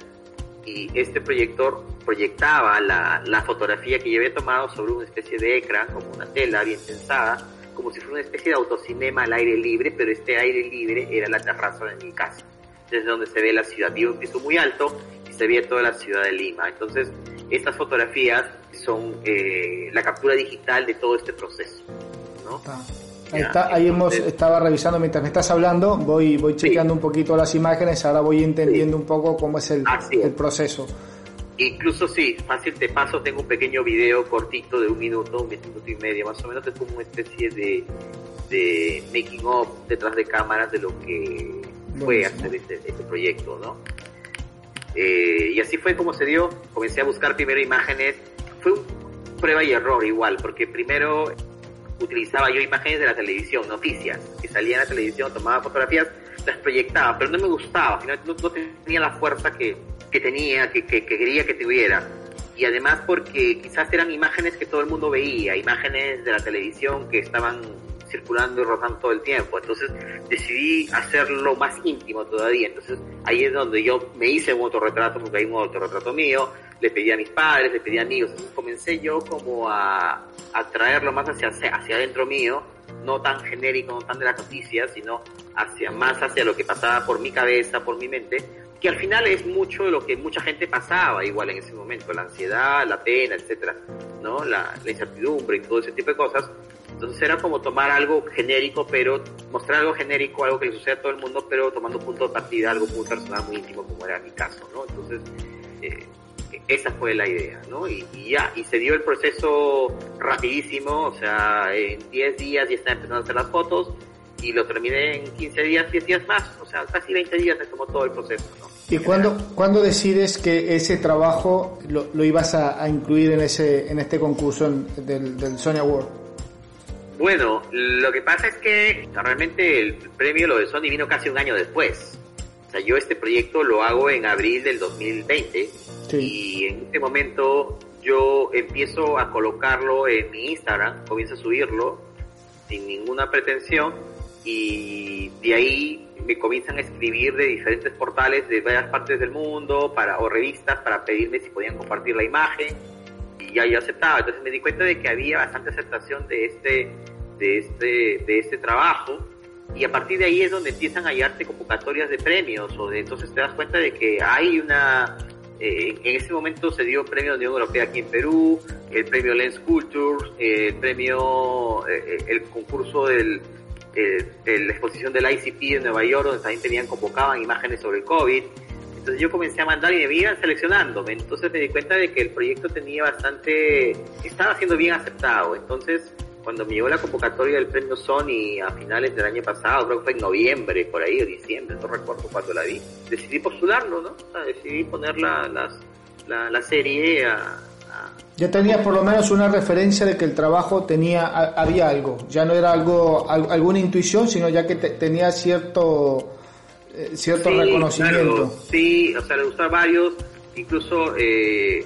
Y este proyector proyectaba la, la fotografía que yo había tomado sobre una especie de ecran, como una tela bien pensada, como si fuera una especie de autocinema al aire libre, pero este aire libre era la terraza de mi casa, desde donde se ve la ciudad. Vivo un piso muy alto y se ve toda la ciudad de Lima. Entonces, estas fotografías son eh, la captura digital de todo este proceso. ¿no? Ah. Ahí, está, ahí hemos, estaba revisando mientras me estás hablando, voy, voy chequeando un poquito las imágenes, ahora voy entendiendo un poco cómo es el, el proceso. Incluso sí, fácil te paso, tengo un pequeño video cortito de un minuto, un minuto y medio, más o menos es como una especie de, de making of detrás de cámaras de lo que fue hacer este, este, proyecto, ¿no? Eh, y así fue como se dio, comencé a buscar primero imágenes, fue un prueba y error igual, porque primero utilizaba yo imágenes de la televisión, noticias, que salían en la televisión, tomaba fotografías, las proyectaba, pero no me gustaba, no, tenía la fuerza que, que tenía, que, que, quería que tuviera. Y además porque quizás eran imágenes que todo el mundo veía, imágenes de la televisión que estaban circulando y rozando todo el tiempo. Entonces decidí hacerlo más íntimo todavía. Entonces ahí es donde yo me hice un autorretrato, porque hay un autorretrato mío, le pedí a mis padres, le pedí a amigos. Comencé yo como a, a traerlo más hacia, hacia adentro mío, no tan genérico, no tan de las noticias, sino hacia más hacia lo que pasaba por mi cabeza, por mi mente, que al final es mucho de lo que mucha gente pasaba igual en ese momento, la ansiedad, la pena, etcétera, ¿no? La, la incertidumbre y todo ese tipo de cosas. Entonces era como tomar algo genérico, pero mostrar algo genérico, algo que le sucede a todo el mundo, pero tomando punto de partida, algo muy personal, muy íntimo, como era mi caso, ¿no? Entonces, eh, esa fue la idea, ¿no? Y, ya, y se dio el proceso rapidísimo, o sea, en 10 días ya estaba empezando a hacer las fotos y lo terminé en 15 días, 10 días más, o sea, casi 20 días se tomó todo el proceso, ¿no? ¿Y cuándo, cuando decides que ese trabajo lo, lo ibas a, incluir en ese en este concurso del, del Sony Award? Bueno, lo que pasa es que realmente el premio lo de Sony vino casi un año después. O sea, yo este proyecto lo hago en abril del 2020 y en este momento yo empiezo a colocarlo en mi Instagram, comienzo a subirlo sin ninguna pretensión y de ahí me comienzan a escribir de diferentes portales de varias partes del mundo para o revistas para pedirme si podían compartir la imagen y y ya yo aceptaba. Entonces me di cuenta de que había bastante aceptación de este, de este, de este trabajo y a partir de ahí es donde empiezan a hallarte convocatorias de premios o de entonces te das cuenta de que hay una eh, en ese momento se dio premio de Unión Europea aquí en Perú, el premio Lens Culture, el premio, eh, el concurso del, de la exposición del ICP de Nueva York, donde también tenían, convocaban imágenes sobre el COVID. Entonces yo comencé a mandar y me iban seleccionándome. Entonces me di cuenta de que el proyecto tenía bastante, estaba siendo bien aceptado. Entonces cuando me llegó la convocatoria del premio Sony a finales del año pasado, creo que fue en noviembre, por ahí, o diciembre, no recuerdo cuándo la vi, decidí postularlo, ¿no? O sea, decidí poner la, la, la, serie a, Ya tenías por lo menos una referencia de que el trabajo tenía, había algo, ya no era algo, alguna intuición, sino ya que tenía cierto, eh, cierto reconocimiento. sí, o sea, le gustaron varios, incluso... Eh,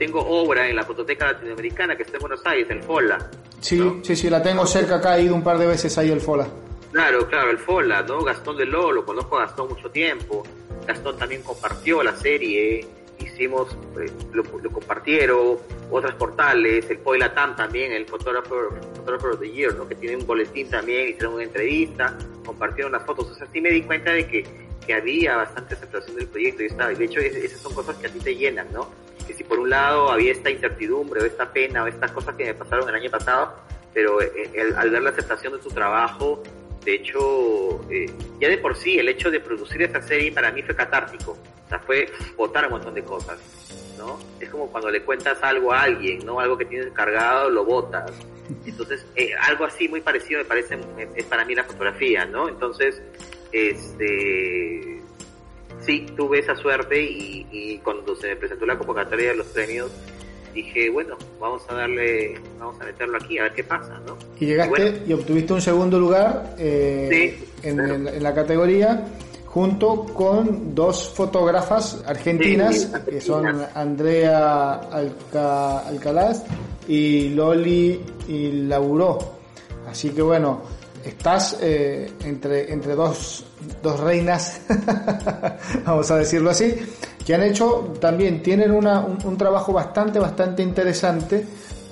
tengo obra en la Fototeca Latinoamericana que está en Buenos Aires, el FOLA. Sí, sí, sí, la tengo cerca acá, he ido un par de veces ahí el FOLA. Claro, claro, el FOLA, ¿no? Gastón de Lolo, lo conozco a Gastón mucho tiempo. Gastón también compartió la serie, hicimos, eh, lo, compartieron, otros portales, el Poilatam también, el Photographer, Photographer of the Year, ¿no? Que tiene un boletín también, hicieron una entrevista, compartieron las fotos. O sea, sí me di cuenta de que, que había bastante aceptación del proyecto y estaba. De hecho, esas son cosas que a ti te llenan, ¿no? que si por un lado había esta incertidumbre o esta pena o estas cosas que me pasaron el año pasado, pero eh, al ver la aceptación de tu trabajo, de hecho, eh, ya de por sí el hecho de producir esta serie para mí fue catártico, o sea, fue botar un montón de cosas, ¿no? Es como cuando le cuentas algo a alguien, ¿no? Algo que tienes cargado, lo botas. Entonces, eh, algo así muy parecido me parece, es para mí la fotografía, ¿no? Entonces, este sí, tuve esa suerte y, cuando se me presentó la convocatoria de los premios, dije, bueno, vamos a darle, vamos a meterlo aquí, a ver qué pasa, ¿no? Y llegaste y, obtuviste un segundo lugar eh, en, la categoría junto con dos fotógrafas argentinas, que son Andrea Alca, Alcalaz y Loli y Lauró. Así que bueno, estás eh, entre, entre dos, dos reinas, vamos a decirlo así, que han hecho también, tienen una, un, trabajo bastante, bastante interesante,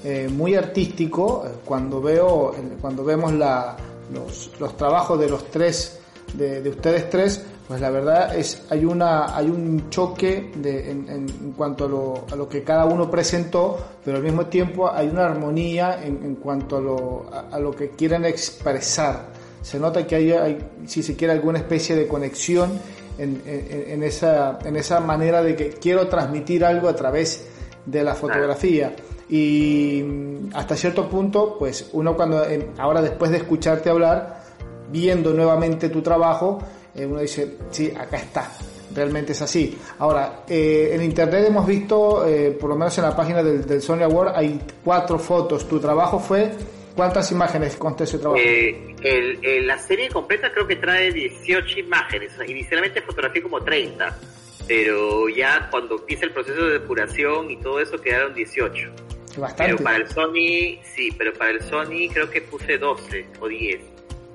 eh, muy artístico, cuando veo, cuando vemos la, los, los trabajos de los tres, de, de ustedes tres, pues la verdad es hay una hay un choque de, en, en, cuanto a lo, a lo, que cada uno presentó pero al mismo tiempo hay una armonía en, en cuanto a lo, a, lo que quieren expresar. Se nota que hay, hay, si se quiere alguna especie de conexión en, en, esa en esa manera de que quiero transmitir algo a través de la fotografía. Y mm, hasta cierto punto pues uno cuando ahora después de escucharte hablar viendo nuevamente tu trabajo eh, uno dice, sí, acá está, realmente es así. Ahora, eh, en internet hemos visto, eh, por lo menos en la página del, del, Sony Award, hay cuatro fotos. ¿Tu trabajo fue? ¿Cuántas imágenes consta ese trabajo? El, la serie completa creo que trae 18 imágenes. Inicialmente fotografié como 30, pero ya cuando empieza el proceso de depuración y todo eso quedaron 18. Bastante. Pero para el Sony, sí, pero para el Sony creo que puse 12 o 10,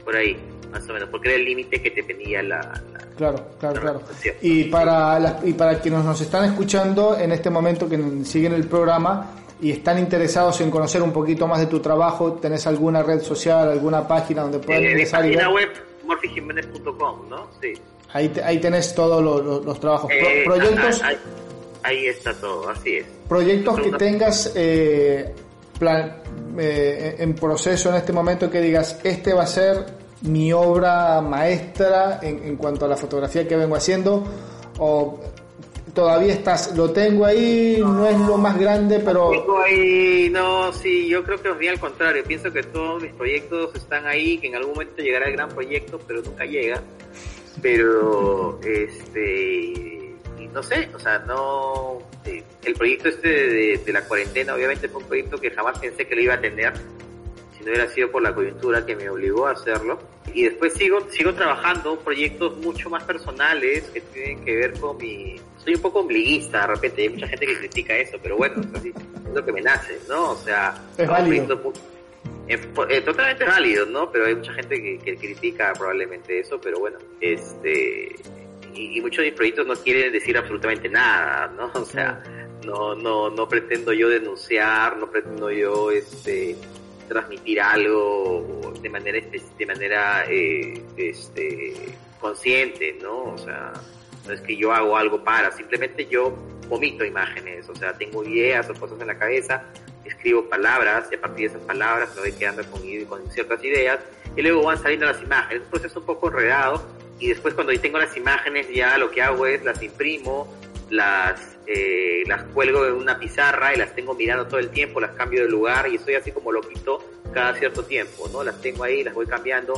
por ahí más o menos, porque era el límite que te pedía la, claro, claro, claro. Y para las, y para quienes nos están escuchando en este momento que siguen el programa y están interesados en conocer un poquito más de tu trabajo, ¿tenés alguna red social, alguna página donde puedan eh, ingresar? En la web morfijiménez.com, ¿no? Sí. Ahí, ahí tenés todos los, trabajos. Eh, proyectos. Ahí, está todo, así es. Proyectos que tengas eh, plan, eh, en proceso en este momento que digas, este va a ser mi obra maestra en, en, cuanto a la fotografía que vengo haciendo o todavía estás lo tengo ahí no, es lo más grande pero tengo ahí no sí yo creo que bien al contrario pienso que todos mis proyectos están ahí que en algún momento llegará el gran proyecto pero nunca llega pero este no sé o sea no eh, el proyecto este de, de la cuarentena obviamente fue un proyecto que jamás pensé que lo iba a tener no hubiera sido por la coyuntura que me obligó a hacerlo. Y después sigo, sigo trabajando proyectos mucho más personales que tienen que ver con mi... Soy un poco ombliguista de repente, hay mucha gente que critica eso, pero bueno, es, lo que me nace, ¿no? O sea, es válido. Eh, totalmente válido, ¿no? Pero hay mucha gente que, critica probablemente eso, pero bueno, este... Y, muchos de mis proyectos no quieren decir absolutamente nada, ¿no? O sea, no, no, no pretendo yo denunciar, no pretendo yo este transmitir algo de manera de manera eh, este consciente, ¿no? O sea, no es que yo hago algo para, simplemente yo vomito imágenes, o sea, tengo ideas o cosas en la cabeza, escribo palabras y a partir de esas palabras me voy quedando con, con ciertas ideas y luego van saliendo las imágenes. Es un proceso un poco enredado y después cuando tengo las imágenes ya lo que hago es las imprimo, las, eh, las cuelgo en una pizarra y las tengo mirando todo el tiempo, las cambio de lugar y estoy así como lo quito cada cierto tiempo, ¿no? Las tengo ahí, las voy cambiando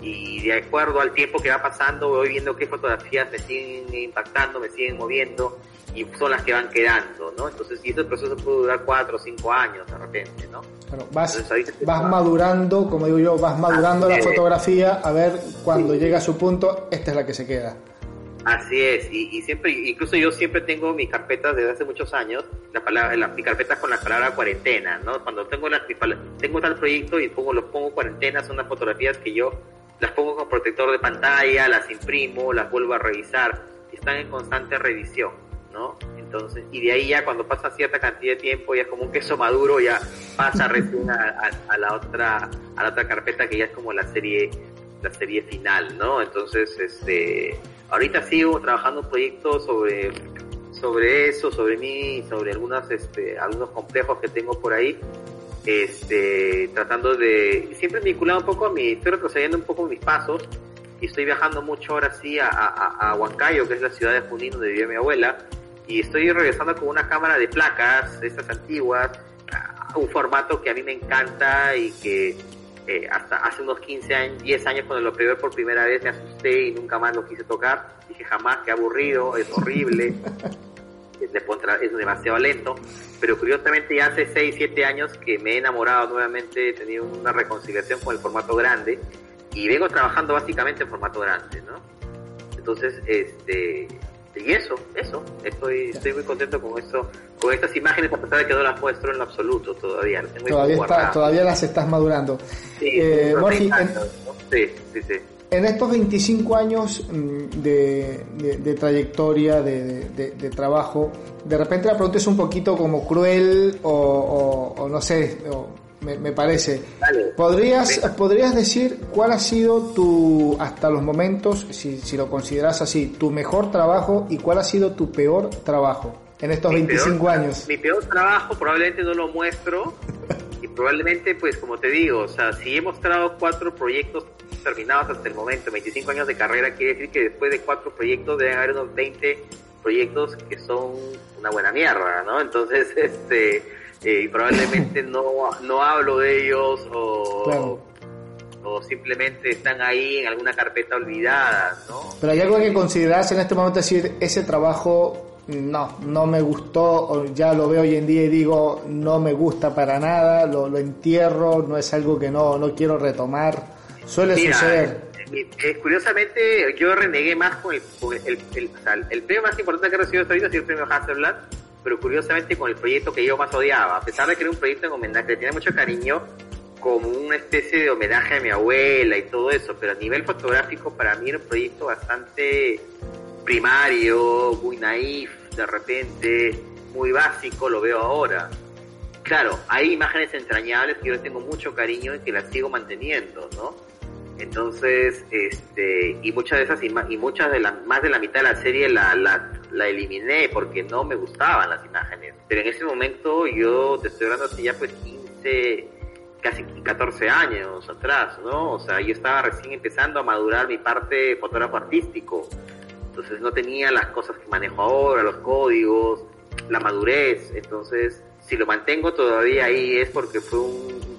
y de acuerdo al tiempo que va pasando voy viendo qué fotografías me siguen impactando, me siguen moviendo y son las que van quedando, ¿no? Entonces, y ese proceso puede durar cuatro o cinco años de repente, ¿no? Vas, vas madurando, como digo yo, vas madurando la fotografía a ver cuando llega a su punto, esta es la que se queda. Así es, y, siempre, incluso yo siempre tengo mis carpetas desde hace muchos años, la palabra, la, mi carpeta con la palabra cuarentena, ¿no? Cuando tengo la, tengo tal proyecto y pongo, los pongo cuarentena, son unas fotografías que yo las pongo con protector de pantalla, las imprimo, las vuelvo a revisar, están en constante revisión, ¿no? Entonces, y de ahí ya cuando pasa cierta cantidad de tiempo, ya como un queso maduro, ya pasa recién a, a, la otra, a la otra carpeta que ya es como la serie, la serie final, ¿no? Entonces, este, ahorita sigo trabajando un proyecto sobre, sobre eso, sobre mí, sobre algunas, este, algunos complejos que tengo por ahí, este, tratando de, siempre vinculado un poco a mi, estoy retrocediendo un poco mis pasos, y estoy viajando mucho ahora sí a, a, a Huancayo, que es la ciudad de Junín donde vive mi abuela, y estoy regresando con una cámara de placas, estas antiguas, un formato que a mí me encanta y que eh, hasta hace unos 15 años, 10 años cuando lo probé por primera vez me asusté y nunca más lo quise tocar. Dije jamás, qué aburrido, es horrible. es demasiado lento, pero curiosamente ya hace 6, 7 años que me he enamorado nuevamente, he tenido una reconciliación con el formato grande y vengo trabajando básicamente en formato grande, ¿no? Entonces, este, y eso, eso, estoy, estoy muy contento con esto, con estas imágenes, a pesar de que no las muestro en lo absoluto todavía. todavía, todavía las estás madurando. Sí, eh, en, sí, sí, sí. En estos 25 años mm, de, trayectoria, de, trabajo, de repente la pregunta es un poquito como cruel o, no sé, me, parece. ¿Podrías, ¿Podrías decir cuál ha sido tu, hasta los momentos, si, si lo consideras así, tu mejor trabajo y cuál ha sido tu peor trabajo en estos 25 años? Mi peor trabajo probablemente no lo muestro y probablemente, pues como te digo, o sea, si he mostrado cuatro proyectos terminados hasta el momento, 25 años de carrera, quiere decir que después de cuatro proyectos deben haber unos 20 proyectos que son una buena mierda, ¿no? Entonces, este eh, probablemente no, no hablo de ellos o, o simplemente están ahí en alguna carpeta olvidada, ¿no? Pero hay algo que considerarse en este momento, decir, ese trabajo no, no me gustó, ya lo veo hoy en día y digo, no me gusta para nada, lo, lo entierro, no es algo que no, no quiero retomar, suele suceder. Eh, eh, curiosamente, yo renegué más con el, el, el, el, premio más importante que he recibido hasta ahorita sido el premio Hasselblad, pero curiosamente con el proyecto que yo más odiaba, a pesar de que era un proyecto que tenía mucho cariño, como una especie de homenaje a mi abuela y todo eso, pero a nivel fotográfico para mí era un proyecto bastante primario, muy naif, de repente, muy básico, lo veo ahora. Claro, hay imágenes entrañables que yo tengo mucho cariño y que las sigo manteniendo, ¿no? Entonces, este, y muchas de esas, y muchas de la, más de la mitad de la serie la, la, la eliminé porque no me gustaban las imágenes. Pero en ese momento yo te estoy hablando hace ya pues 15, casi 14 años atrás, ¿no? O sea, yo estaba recién empezando a madurar mi parte fotógrafo artístico. Entonces no tenía las cosas que manejo ahora, los códigos, la madurez. Entonces, si lo mantengo todavía ahí es porque fue un,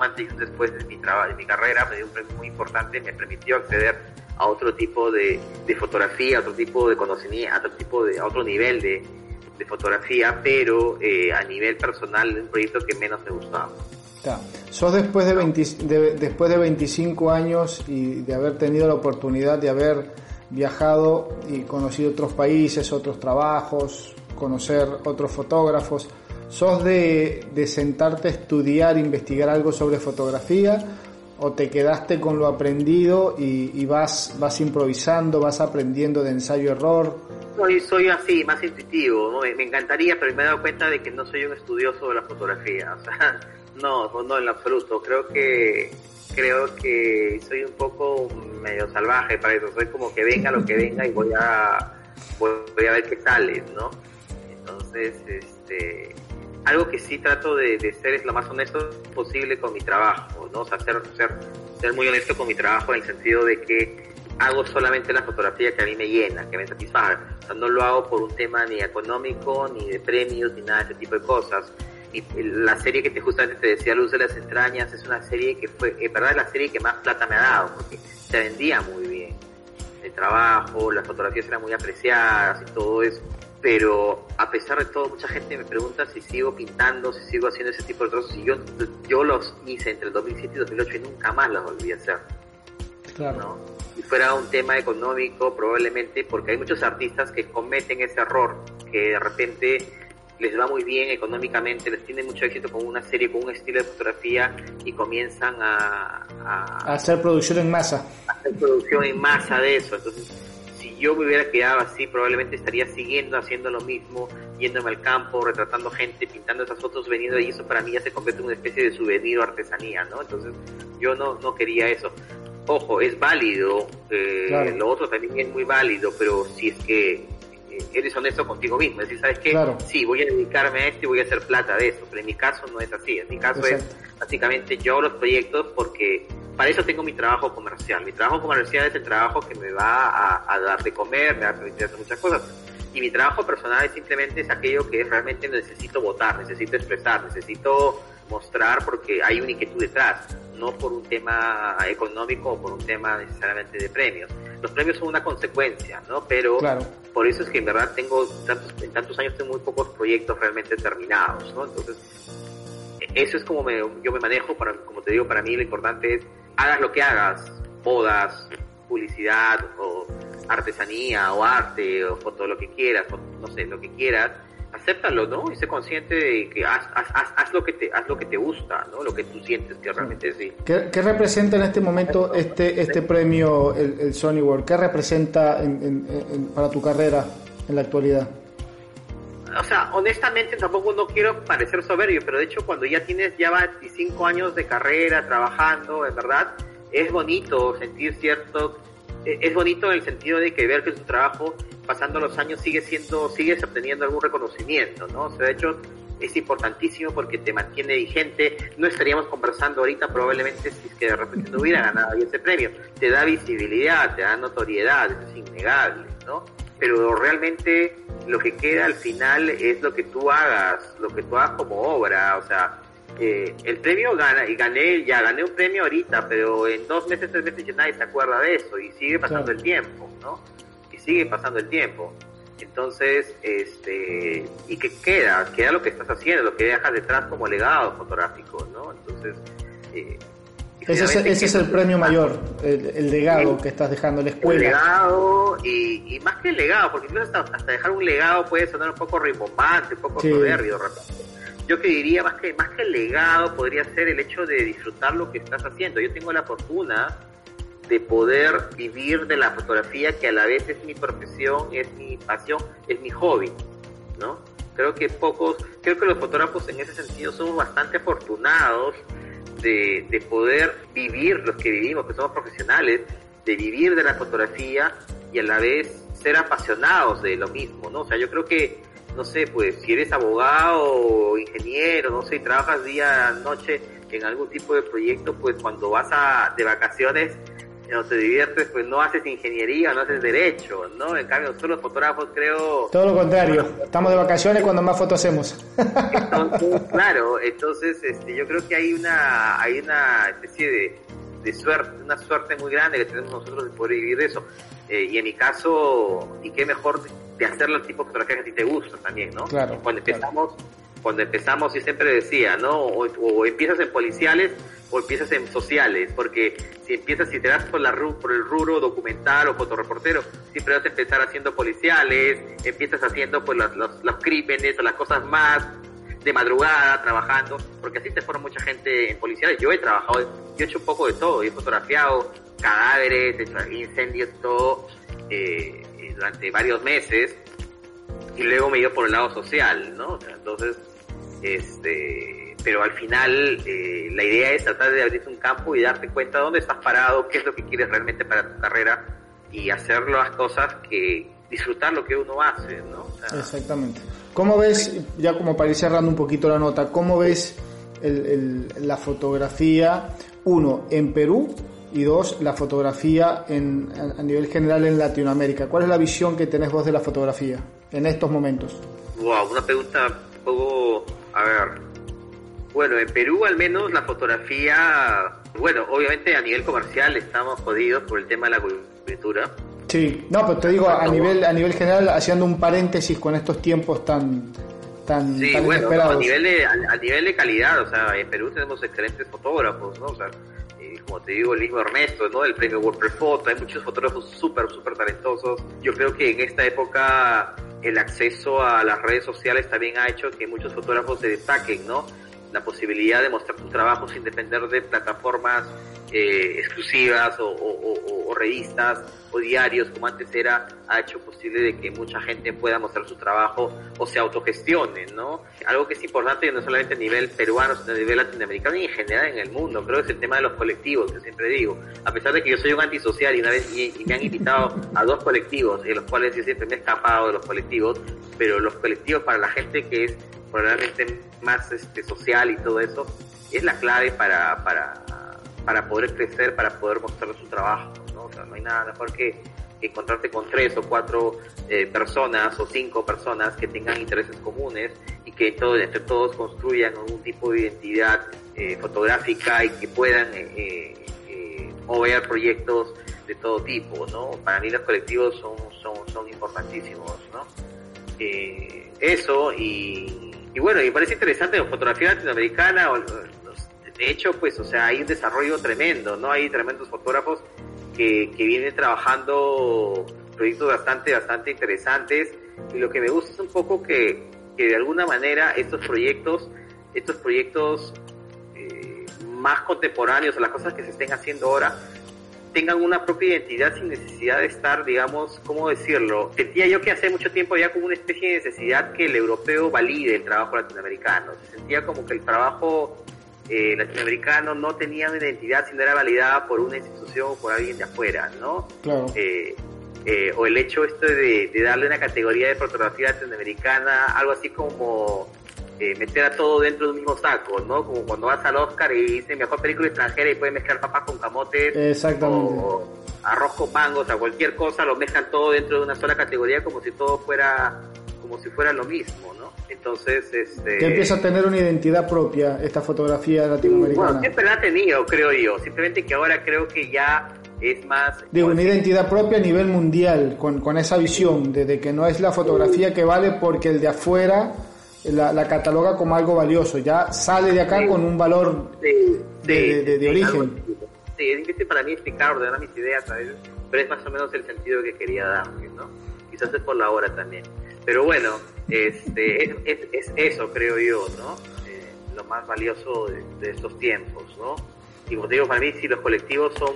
antes después de mi trabajo, de mi carrera, me dio un premio muy importante, me permitió acceder a otro tipo de, fotografía, a otro tipo de conocimiento, a otro tipo de, a otro nivel de, fotografía, pero eh, a nivel personal un proyecto que menos me gustaba. Sos después de, después de 25 años y de haber tenido la oportunidad de haber viajado y conocido otros países, otros trabajos, conocer otros fotógrafos. ¿Sos de, sentarte a estudiar, investigar algo sobre fotografía? o te quedaste con lo aprendido y, vas, vas improvisando, vas aprendiendo de ensayo-error? Soy, soy así, más intuitivo, me encantaría, pero me he dado cuenta de que no soy un estudioso de la fotografía, o sea, no, no en absoluto, creo que creo que soy un poco medio salvaje para eso, soy como que venga lo que venga y voy a voy, a ver qué sale, ¿no? Entonces, este algo que sí trato de, ser es lo más honesto posible con mi trabajo, ¿no? O sea, ser, muy honesto con mi trabajo en el sentido de que hago solamente la fotografía que a mí me llena, que me satisfaga. No lo hago por un tema ni económico, ni de premios, ni nada de ese tipo de cosas. Y la serie que te justamente te decía, Luz de las Entrañas, es una serie que fue, en verdad, la serie que más plata me ha dado, porque se vendía muy bien. El trabajo, las fotografías eran muy apreciadas y todo eso pero a pesar de todo, mucha gente me pregunta si sigo pintando, si sigo haciendo ese tipo de trozos, y yo, yo los hice entre el 2007 y 2008 y nunca más los volví a hacer. Claro. ¿no? Si fuera un tema económico, probablemente, porque hay muchos artistas que cometen ese error, que de repente les va muy bien económicamente, les tiene mucho éxito con una serie, con un estilo de fotografía y comienzan a, a hacer producción en masa. A hacer producción en masa de eso. Entonces, yo me hubiera quedado así, probablemente estaría siguiendo haciendo lo mismo, yéndome al campo, retratando gente, pintando esas fotos, veniendo y eso para mí ya se convierte en una especie de souvenir o artesanía, ¿no? Entonces yo no, no quería eso. Ojo, es válido, eh, lo otro también es muy válido, pero si es que eres honesto contigo mismo, es decir, ¿sabes qué? Sí, voy a dedicarme a esto y voy a hacer plata de eso, pero en mi caso no es así, en mi caso es básicamente yo los proyectos porque para eso tengo mi trabajo comercial, mi trabajo comercial es el trabajo que me va a, dar de comer, me va a permitir hacer muchas cosas, y mi trabajo personal es simplemente es aquello que realmente necesito votar, necesito expresar, necesito mostrar porque hay una inquietud detrás, no por un tema económico o por un tema necesariamente de premios. Los premios son una consecuencia, ¿no? Pero por eso es que en verdad tengo tantos, en tantos años tengo muy pocos proyectos realmente terminados, ¿no? Entonces, eso es como me, yo me manejo, para, como te digo, para mí lo importante es hagas lo que hagas, bodas, publicidad o artesanía o arte o foto, lo que quieras, no sé, lo que quieras, acéptalo, ¿no? Y sé consciente de que haz, haz, haz, lo que te haz lo que te gusta, ¿no? Lo que tú sientes que realmente sí. ¿Qué, qué representa en este momento este este premio, el, el Sony World? ¿Qué representa para tu carrera en la actualidad? O sea, honestamente tampoco no quiero parecer soberbio, pero de hecho cuando ya tienes ya 25 años de carrera trabajando, en verdad, es bonito sentir cierto eh, es bonito en el sentido de que ver que tu trabajo, pasando los años, sigue siendo, sigues obteniendo algún reconocimiento, ¿no? O sea, de hecho, es importantísimo porque te mantiene vigente. No estaríamos conversando ahorita probablemente si es que de repente no hubiera ganado ese premio. Te da visibilidad, te da notoriedad, eso es innegable, ¿no? Pero realmente lo que queda al final es lo que tú hagas, lo que tú hagas como obra, o sea, eh, el premio gana, y gané, ya gané un premio ahorita, pero en dos meses, tres meses ya nadie se acuerda de eso y sigue pasando el tiempo, ¿no? Sigue pasando el tiempo. Entonces, este, ¿y qué queda? Queda lo que estás haciendo, lo que dejas detrás como legado fotográfico, ¿no? Entonces, eh, ese, es, el premio mayor, el, legado que estás dejando en la escuela. El legado, y, más que el legado, porque hasta, hasta, dejar un legado puede sonar un poco rimbombante, un poco soberbio, yo que diría más que más que el legado podría ser el hecho de disfrutar lo que estás haciendo. Yo tengo la fortuna de poder vivir de la fotografía que a la vez es mi profesión, es mi pasión, es mi hobby, ¿no? Creo que pocos, creo que los fotógrafos en ese sentido somos bastante afortunados de, de poder vivir los que vivimos, que somos profesionales, de vivir de la fotografía y a la vez ser apasionados de lo mismo, ¿no? O sea, yo creo que no sé, pues si eres abogado ingeniero, no sé, y trabajas día, noche en algún tipo de proyecto, pues cuando vas a, de vacaciones, no te diviertes, pues no haces ingeniería, no haces derecho, ¿no? En cambio, nosotros los fotógrafos creo... Todo lo contrario, estamos de vacaciones cuando más fotos hacemos. Entonces, claro, entonces este, yo creo que hay una, hay una especie de, de suerte, una suerte muy grande que tenemos nosotros de poder vivir de eso. Eh, y en mi caso, y qué mejor de hacer el tipo de fotografía que a ti te gusta también, ¿no? Claro. Cuando empezamos, cuando empezamos, y siempre decía, ¿no? O, empiezas en policiales o empiezas en sociales, porque si empiezas, si te das por, la, por el rubro documental o fotoreportero, siempre vas a empezar haciendo policiales, empiezas haciendo pues los, los, crímenes o las cosas más de madrugada trabajando, porque así te fueron mucha gente en policiales. Yo he trabajado, yo he hecho un poco de todo, he fotografiado cadáveres, incendios, todo, eh, durante varios meses, y luego me dio por el lado social, ¿no? Entonces, este, pero al final eh, la idea es tratar de abrirte un campo y darte cuenta dónde estás parado, qué es lo que quieres realmente para tu carrera y hacer las cosas que disfrutar lo que uno hace, ¿no? Exactamente. ¿Cómo ves, ya como para ir cerrando un poquito la nota, cómo ves la fotografía, uno, en Perú y dos, la fotografía en, a nivel general en Latinoamérica? ¿Cuál es la visión que tenés vos de la fotografía en estos momentos? Wow, una pregunta un poco, a ver, bueno, en Perú al menos la fotografía, bueno, obviamente a nivel comercial estamos jodidos por el tema de la cultura Sí, no, pero te digo a nivel a nivel general haciendo un paréntesis con estos tiempos tan tan, sí, bueno, a nivel de a, nivel de calidad, o sea, en Perú tenemos excelentes fotógrafos, ¿no? O sea, como te digo, el mismo Ernesto, ¿no? El premio World Foto, hay muchos fotógrafos súper, súper talentosos. Yo creo que en esta época el acceso a las redes sociales también ha hecho que muchos fotógrafos se destaquen, ¿no? La posibilidad de mostrar tu trabajo sin depender de plataformas eh, exclusivas o, revistas o diarios como antes era, ha hecho posible de que mucha gente pueda mostrar su trabajo o se autogestione, ¿no? Algo que es importante no solamente a nivel peruano, sino a nivel latinoamericano y en general en el mundo, creo que es el tema de los colectivos, que siempre digo. A pesar de que yo soy un antisocial y una vez y, me han invitado a dos colectivos, en los cuales yo siempre me he escapado de los colectivos, pero los colectivos para la gente que es probablemente más este, social y todo eso, es la clave para, para para poder crecer, para poder mostrar su trabajo, ¿no? No hay nada mejor que, encontrarte con tres o cuatro eh, personas o cinco personas que tengan intereses comunes y que todo, entre todos construyan algún tipo de identidad eh, fotográfica y que puedan eh, mover proyectos de todo tipo, ¿no? Para mí los colectivos son, son, son importantísimos, ¿no? eso y, y bueno, y parece interesante la fotografía latinoamericana, de hecho, pues, o sea, hay un desarrollo tremendo, ¿no? Hay tremendos fotógrafos que, que vienen trabajando proyectos bastante, bastante interesantes. Y lo que me gusta es un poco que, que de alguna manera estos proyectos, estos proyectos eh, más contemporáneos o las cosas que se estén haciendo ahora, tengan una propia identidad sin necesidad de estar, digamos, ¿cómo decirlo? Sentía yo que hace mucho tiempo había como una especie de necesidad que el europeo valide el trabajo latinoamericano. Se sentía como que el trabajo eh, latinoamericano no tenía una identidad si no era validada por una institución o por alguien de afuera, ¿no? Eh, eh, o el hecho esto de, darle una categoría de fotografía latinoamericana, algo así como eh, meter a todo dentro de un mismo saco, ¿no? Como cuando vas al Oscar y dice mejor película extranjera y puedes mezclar papas con camotes. Exactamente. O arroz con mangos, o sea, cualquier cosa, lo mezclan todo dentro de una sola categoría como si todo fuera, como si fuera lo mismo, ¿no? Entonces, este... Que empieza a tener una identidad propia esta fotografía latinoamericana. Bueno, siempre la ha tenido, creo yo. Simplemente que ahora creo que ya es más... Digo, una identidad propia a nivel mundial, con, con esa visión de, que no es la fotografía que vale porque el de afuera la, cataloga como algo valioso. Ya sale de acá con un valor de, de, origen. Sí, es difícil para mí explicar, ordenar mis ideas a veces, pero es más o menos el sentido que quería dar, ¿no? Quizás es por la hora también. Pero bueno, este, es, es, eso, creo yo, ¿no? Eh, lo más valioso de, estos tiempos, ¿no? Y como te digo, para mí sí los colectivos son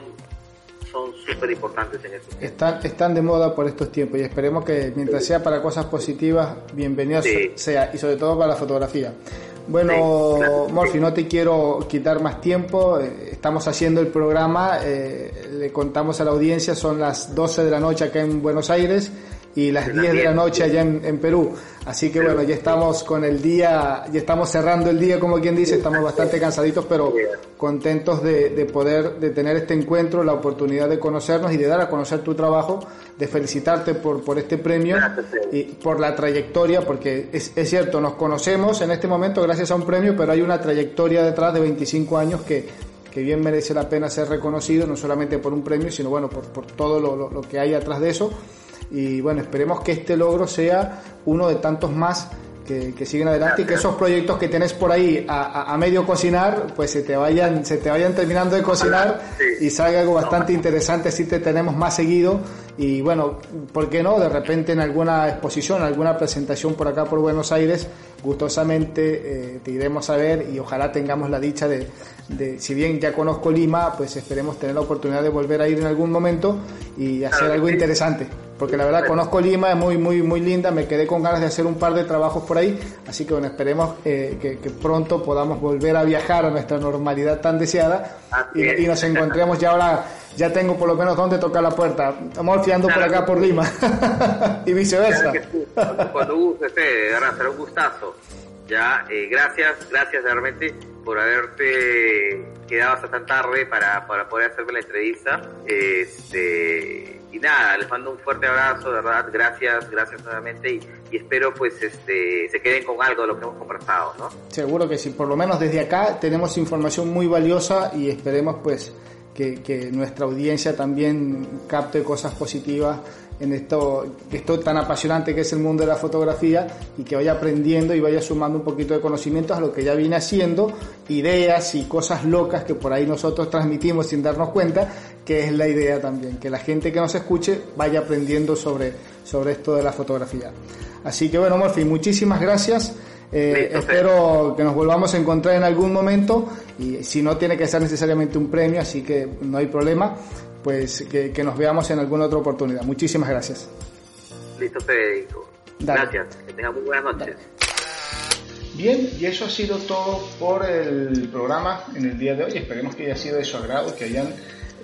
son súper importantes en estos tiempos. Están, están de moda por estos tiempos y esperemos que mientras sea para cosas positivas, bienvenido sea, y sobre todo para la fotografía. Bueno, Morfi, no te quiero quitar más tiempo. Eh, estamos haciendo el programa, eh, le contamos a la audiencia, son las 12 de la noche acá en Buenos Aires y las 10 de la noche allá en, Perú. Así que bueno, ya estamos con el día, ya estamos cerrando el día, como quien dice, estamos bastante cansaditos, pero contentos de, de poder, de tener este encuentro, la oportunidad de conocernos y de dar a conocer tu trabajo, de felicitarte por, por este premio y por la trayectoria, porque es, es cierto, nos conocemos en este momento gracias a un premio, pero hay una trayectoria detrás de 25 años que, que bien merece la pena ser reconocido, no solamente por un premio, sino bueno, por, por todo lo, lo, lo que hay atrás de eso y bueno, esperemos que este logro sea uno de tantos más que, siguen adelante y que esos proyectos que tienes por ahí a, medio cocinar, pues se te vayan, se te vayan terminando de cocinar y salga algo bastante interesante, si te tenemos más seguido. Y bueno, ¿por qué no? De repente en alguna exposición, alguna presentación por acá por Buenos Aires, gustosamente eh, te iremos a ver y ojalá tengamos la dicha de, de, si bien ya conozco Lima, pues esperemos tener la oportunidad de volver a ir en algún momento y hacer algo interesante porque la verdad conozco Lima, es muy, muy, muy linda, me quedé con ganas de hacer un par de trabajos por ahí, así que bueno, esperemos eh, que, pronto podamos volver a viajar a nuestra normalidad tan deseada y, nos encontremos ya ahora, ya tengo por lo menos donde tocar la puerta, estamos fiando por acá por Lima y viceversa. Cuando guste, será un gustazo. Ya, eh, gracias, gracias realmente por haberte quedado hasta tan tarde para, para poder hacerme la entrevista. Este, y nada, les mando un fuerte abrazo, verdad, gracias, gracias nuevamente y, espero pues este se queden con algo de lo que hemos conversado, ¿no? Seguro que sí, por lo menos desde acá tenemos información muy valiosa y esperemos pues que nuestra audiencia también capte cosas positivas en esto, esto tan apasionante que es el mundo de la fotografía y que vaya aprendiendo y vaya sumando un poquito de conocimientos a lo que ya viene haciendo, ideas y cosas locas que por ahí nosotros transmitimos sin darnos cuenta, que es la idea también, que la gente que nos escuche vaya aprendiendo sobre, sobre esto de la fotografía. Así que bueno, Morphy, muchísimas gracias. Eh, espero que nos volvamos a encontrar en algún momento y si no tiene que ser necesariamente un premio, así que no hay problema pues que, nos veamos en alguna otra oportunidad. Muchísimas gracias. Listo, Federico. Gracias. Que tenga muy buenas noches. Bien, y eso ha sido todo por el programa en el día de hoy. Esperemos que haya sido de su agrado, que hayan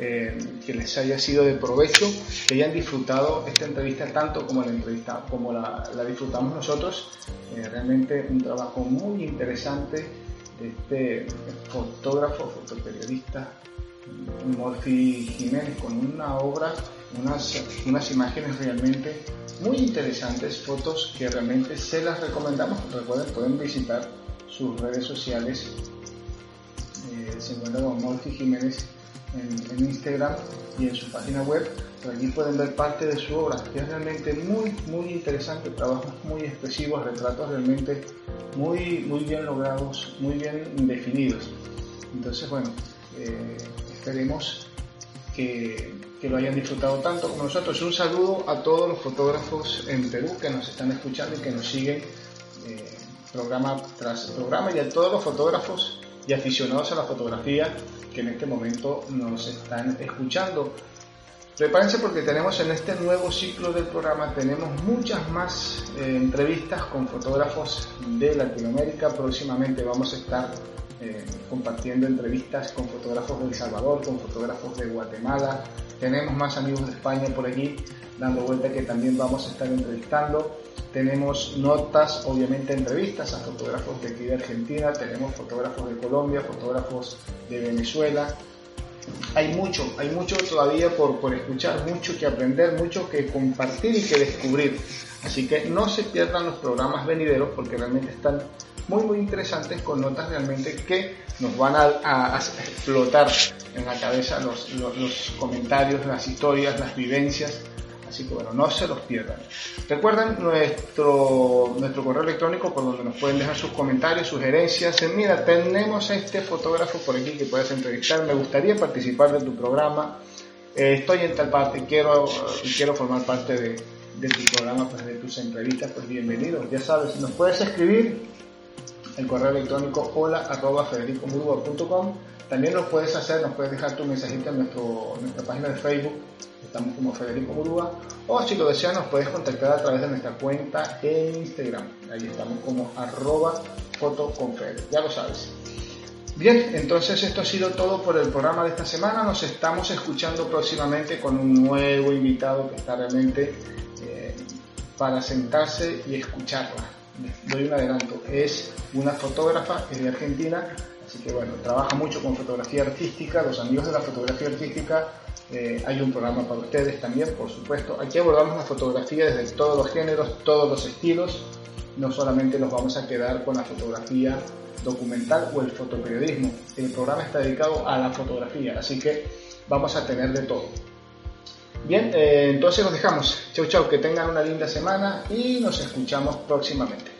eh, que les haya sido de provecho, que hayan disfrutado esta entrevista tanto como la entrevista como la, disfrutamos nosotros. Eh, realmente un trabajo muy interesante de este fotógrafo, fotoperiodista Morphy Jiménez con una obra, unas, unas imágenes realmente muy interesantes, fotos que realmente se las recomendamos. Recuerden, pueden visitar sus redes sociales. Eh, se encuentra con Morphy Jiménez en, Instagram y en su página web. Por allí pueden ver parte de su obra, que es realmente muy, muy interesante, trabajos muy expresivos, retratos realmente muy, muy bien logrados, muy bien definidos. Entonces, bueno, eh, Esperemos que, lo hayan disfrutado tanto como nosotros. Un saludo a todos los fotógrafos en Perú que nos están escuchando y que nos siguen eh, programa tras programa y a todos los fotógrafos y aficionados a la fotografía que en este momento nos están escuchando. Prepárense porque tenemos en este nuevo ciclo del programa, tenemos muchas más eh, entrevistas con fotógrafos de Latinoamérica. Próximamente vamos a estar eh, compartiendo entrevistas con fotógrafos de El Salvador, con fotógrafos de Guatemala. Tenemos más amigos de España por allí dando vuelta que también vamos a estar entrevistando. Tenemos notas, obviamente entrevistas a fotógrafos de aquí de Argentina, tenemos fotógrafos de Colombia, fotógrafos de Venezuela. Hay mucho, hay mucho todavía por, por escuchar, mucho que aprender, mucho que compartir y que descubrir. Así que no se pierdan los programas venideros porque realmente están muy muy interesantes con notas realmente que nos van a, explotar en la cabeza los, comentarios, las historias, las vivencias. Así que bueno, no se los pierdan. Recuerden nuestro, nuestro correo electrónico por donde nos pueden dejar sus comentarios, sugerencias. Mira, tenemos a este fotógrafo por aquí que puedes entrevistar. Me gustaría participar de tu programa. Eh, estoy en tal parte, quiero, quiero formar parte de, de tu programa, pues, de tus entrevistas. Pues bienvenido. Ya sabes, nos puedes escribir el correo electrónico hola arroba También lo puedes hacer, nos puedes dejar tu mensajito en nuestro, nuestra página de Facebook, estamos como Federico Murúa, o si lo deseas nos puedes contactar a través de nuestra cuenta en Instagram, ahí estamos como arroba ya lo sabes. Bien, entonces esto ha sido todo por el programa de esta semana. Nos estamos escuchando próximamente con un nuevo invitado que está realmente eh, para sentarse y escucharla doy un adelanto, es una fotógrafa, es de Argentina, así que bueno, trabaja mucho con fotografía artística, los amigos de la fotografía artística, eh, hay un programa para ustedes también, por supuesto. Aquí abordamos la fotografía desde todos los géneros, todos los estilos, no solamente nos vamos a quedar con la fotografía documental o el fotoperiodismo, el programa está dedicado a la fotografía, así que vamos a tener de todo. Bien, eh, entonces nos dejamos. Chau, chau, que tengan una linda semana y nos escuchamos próximamente.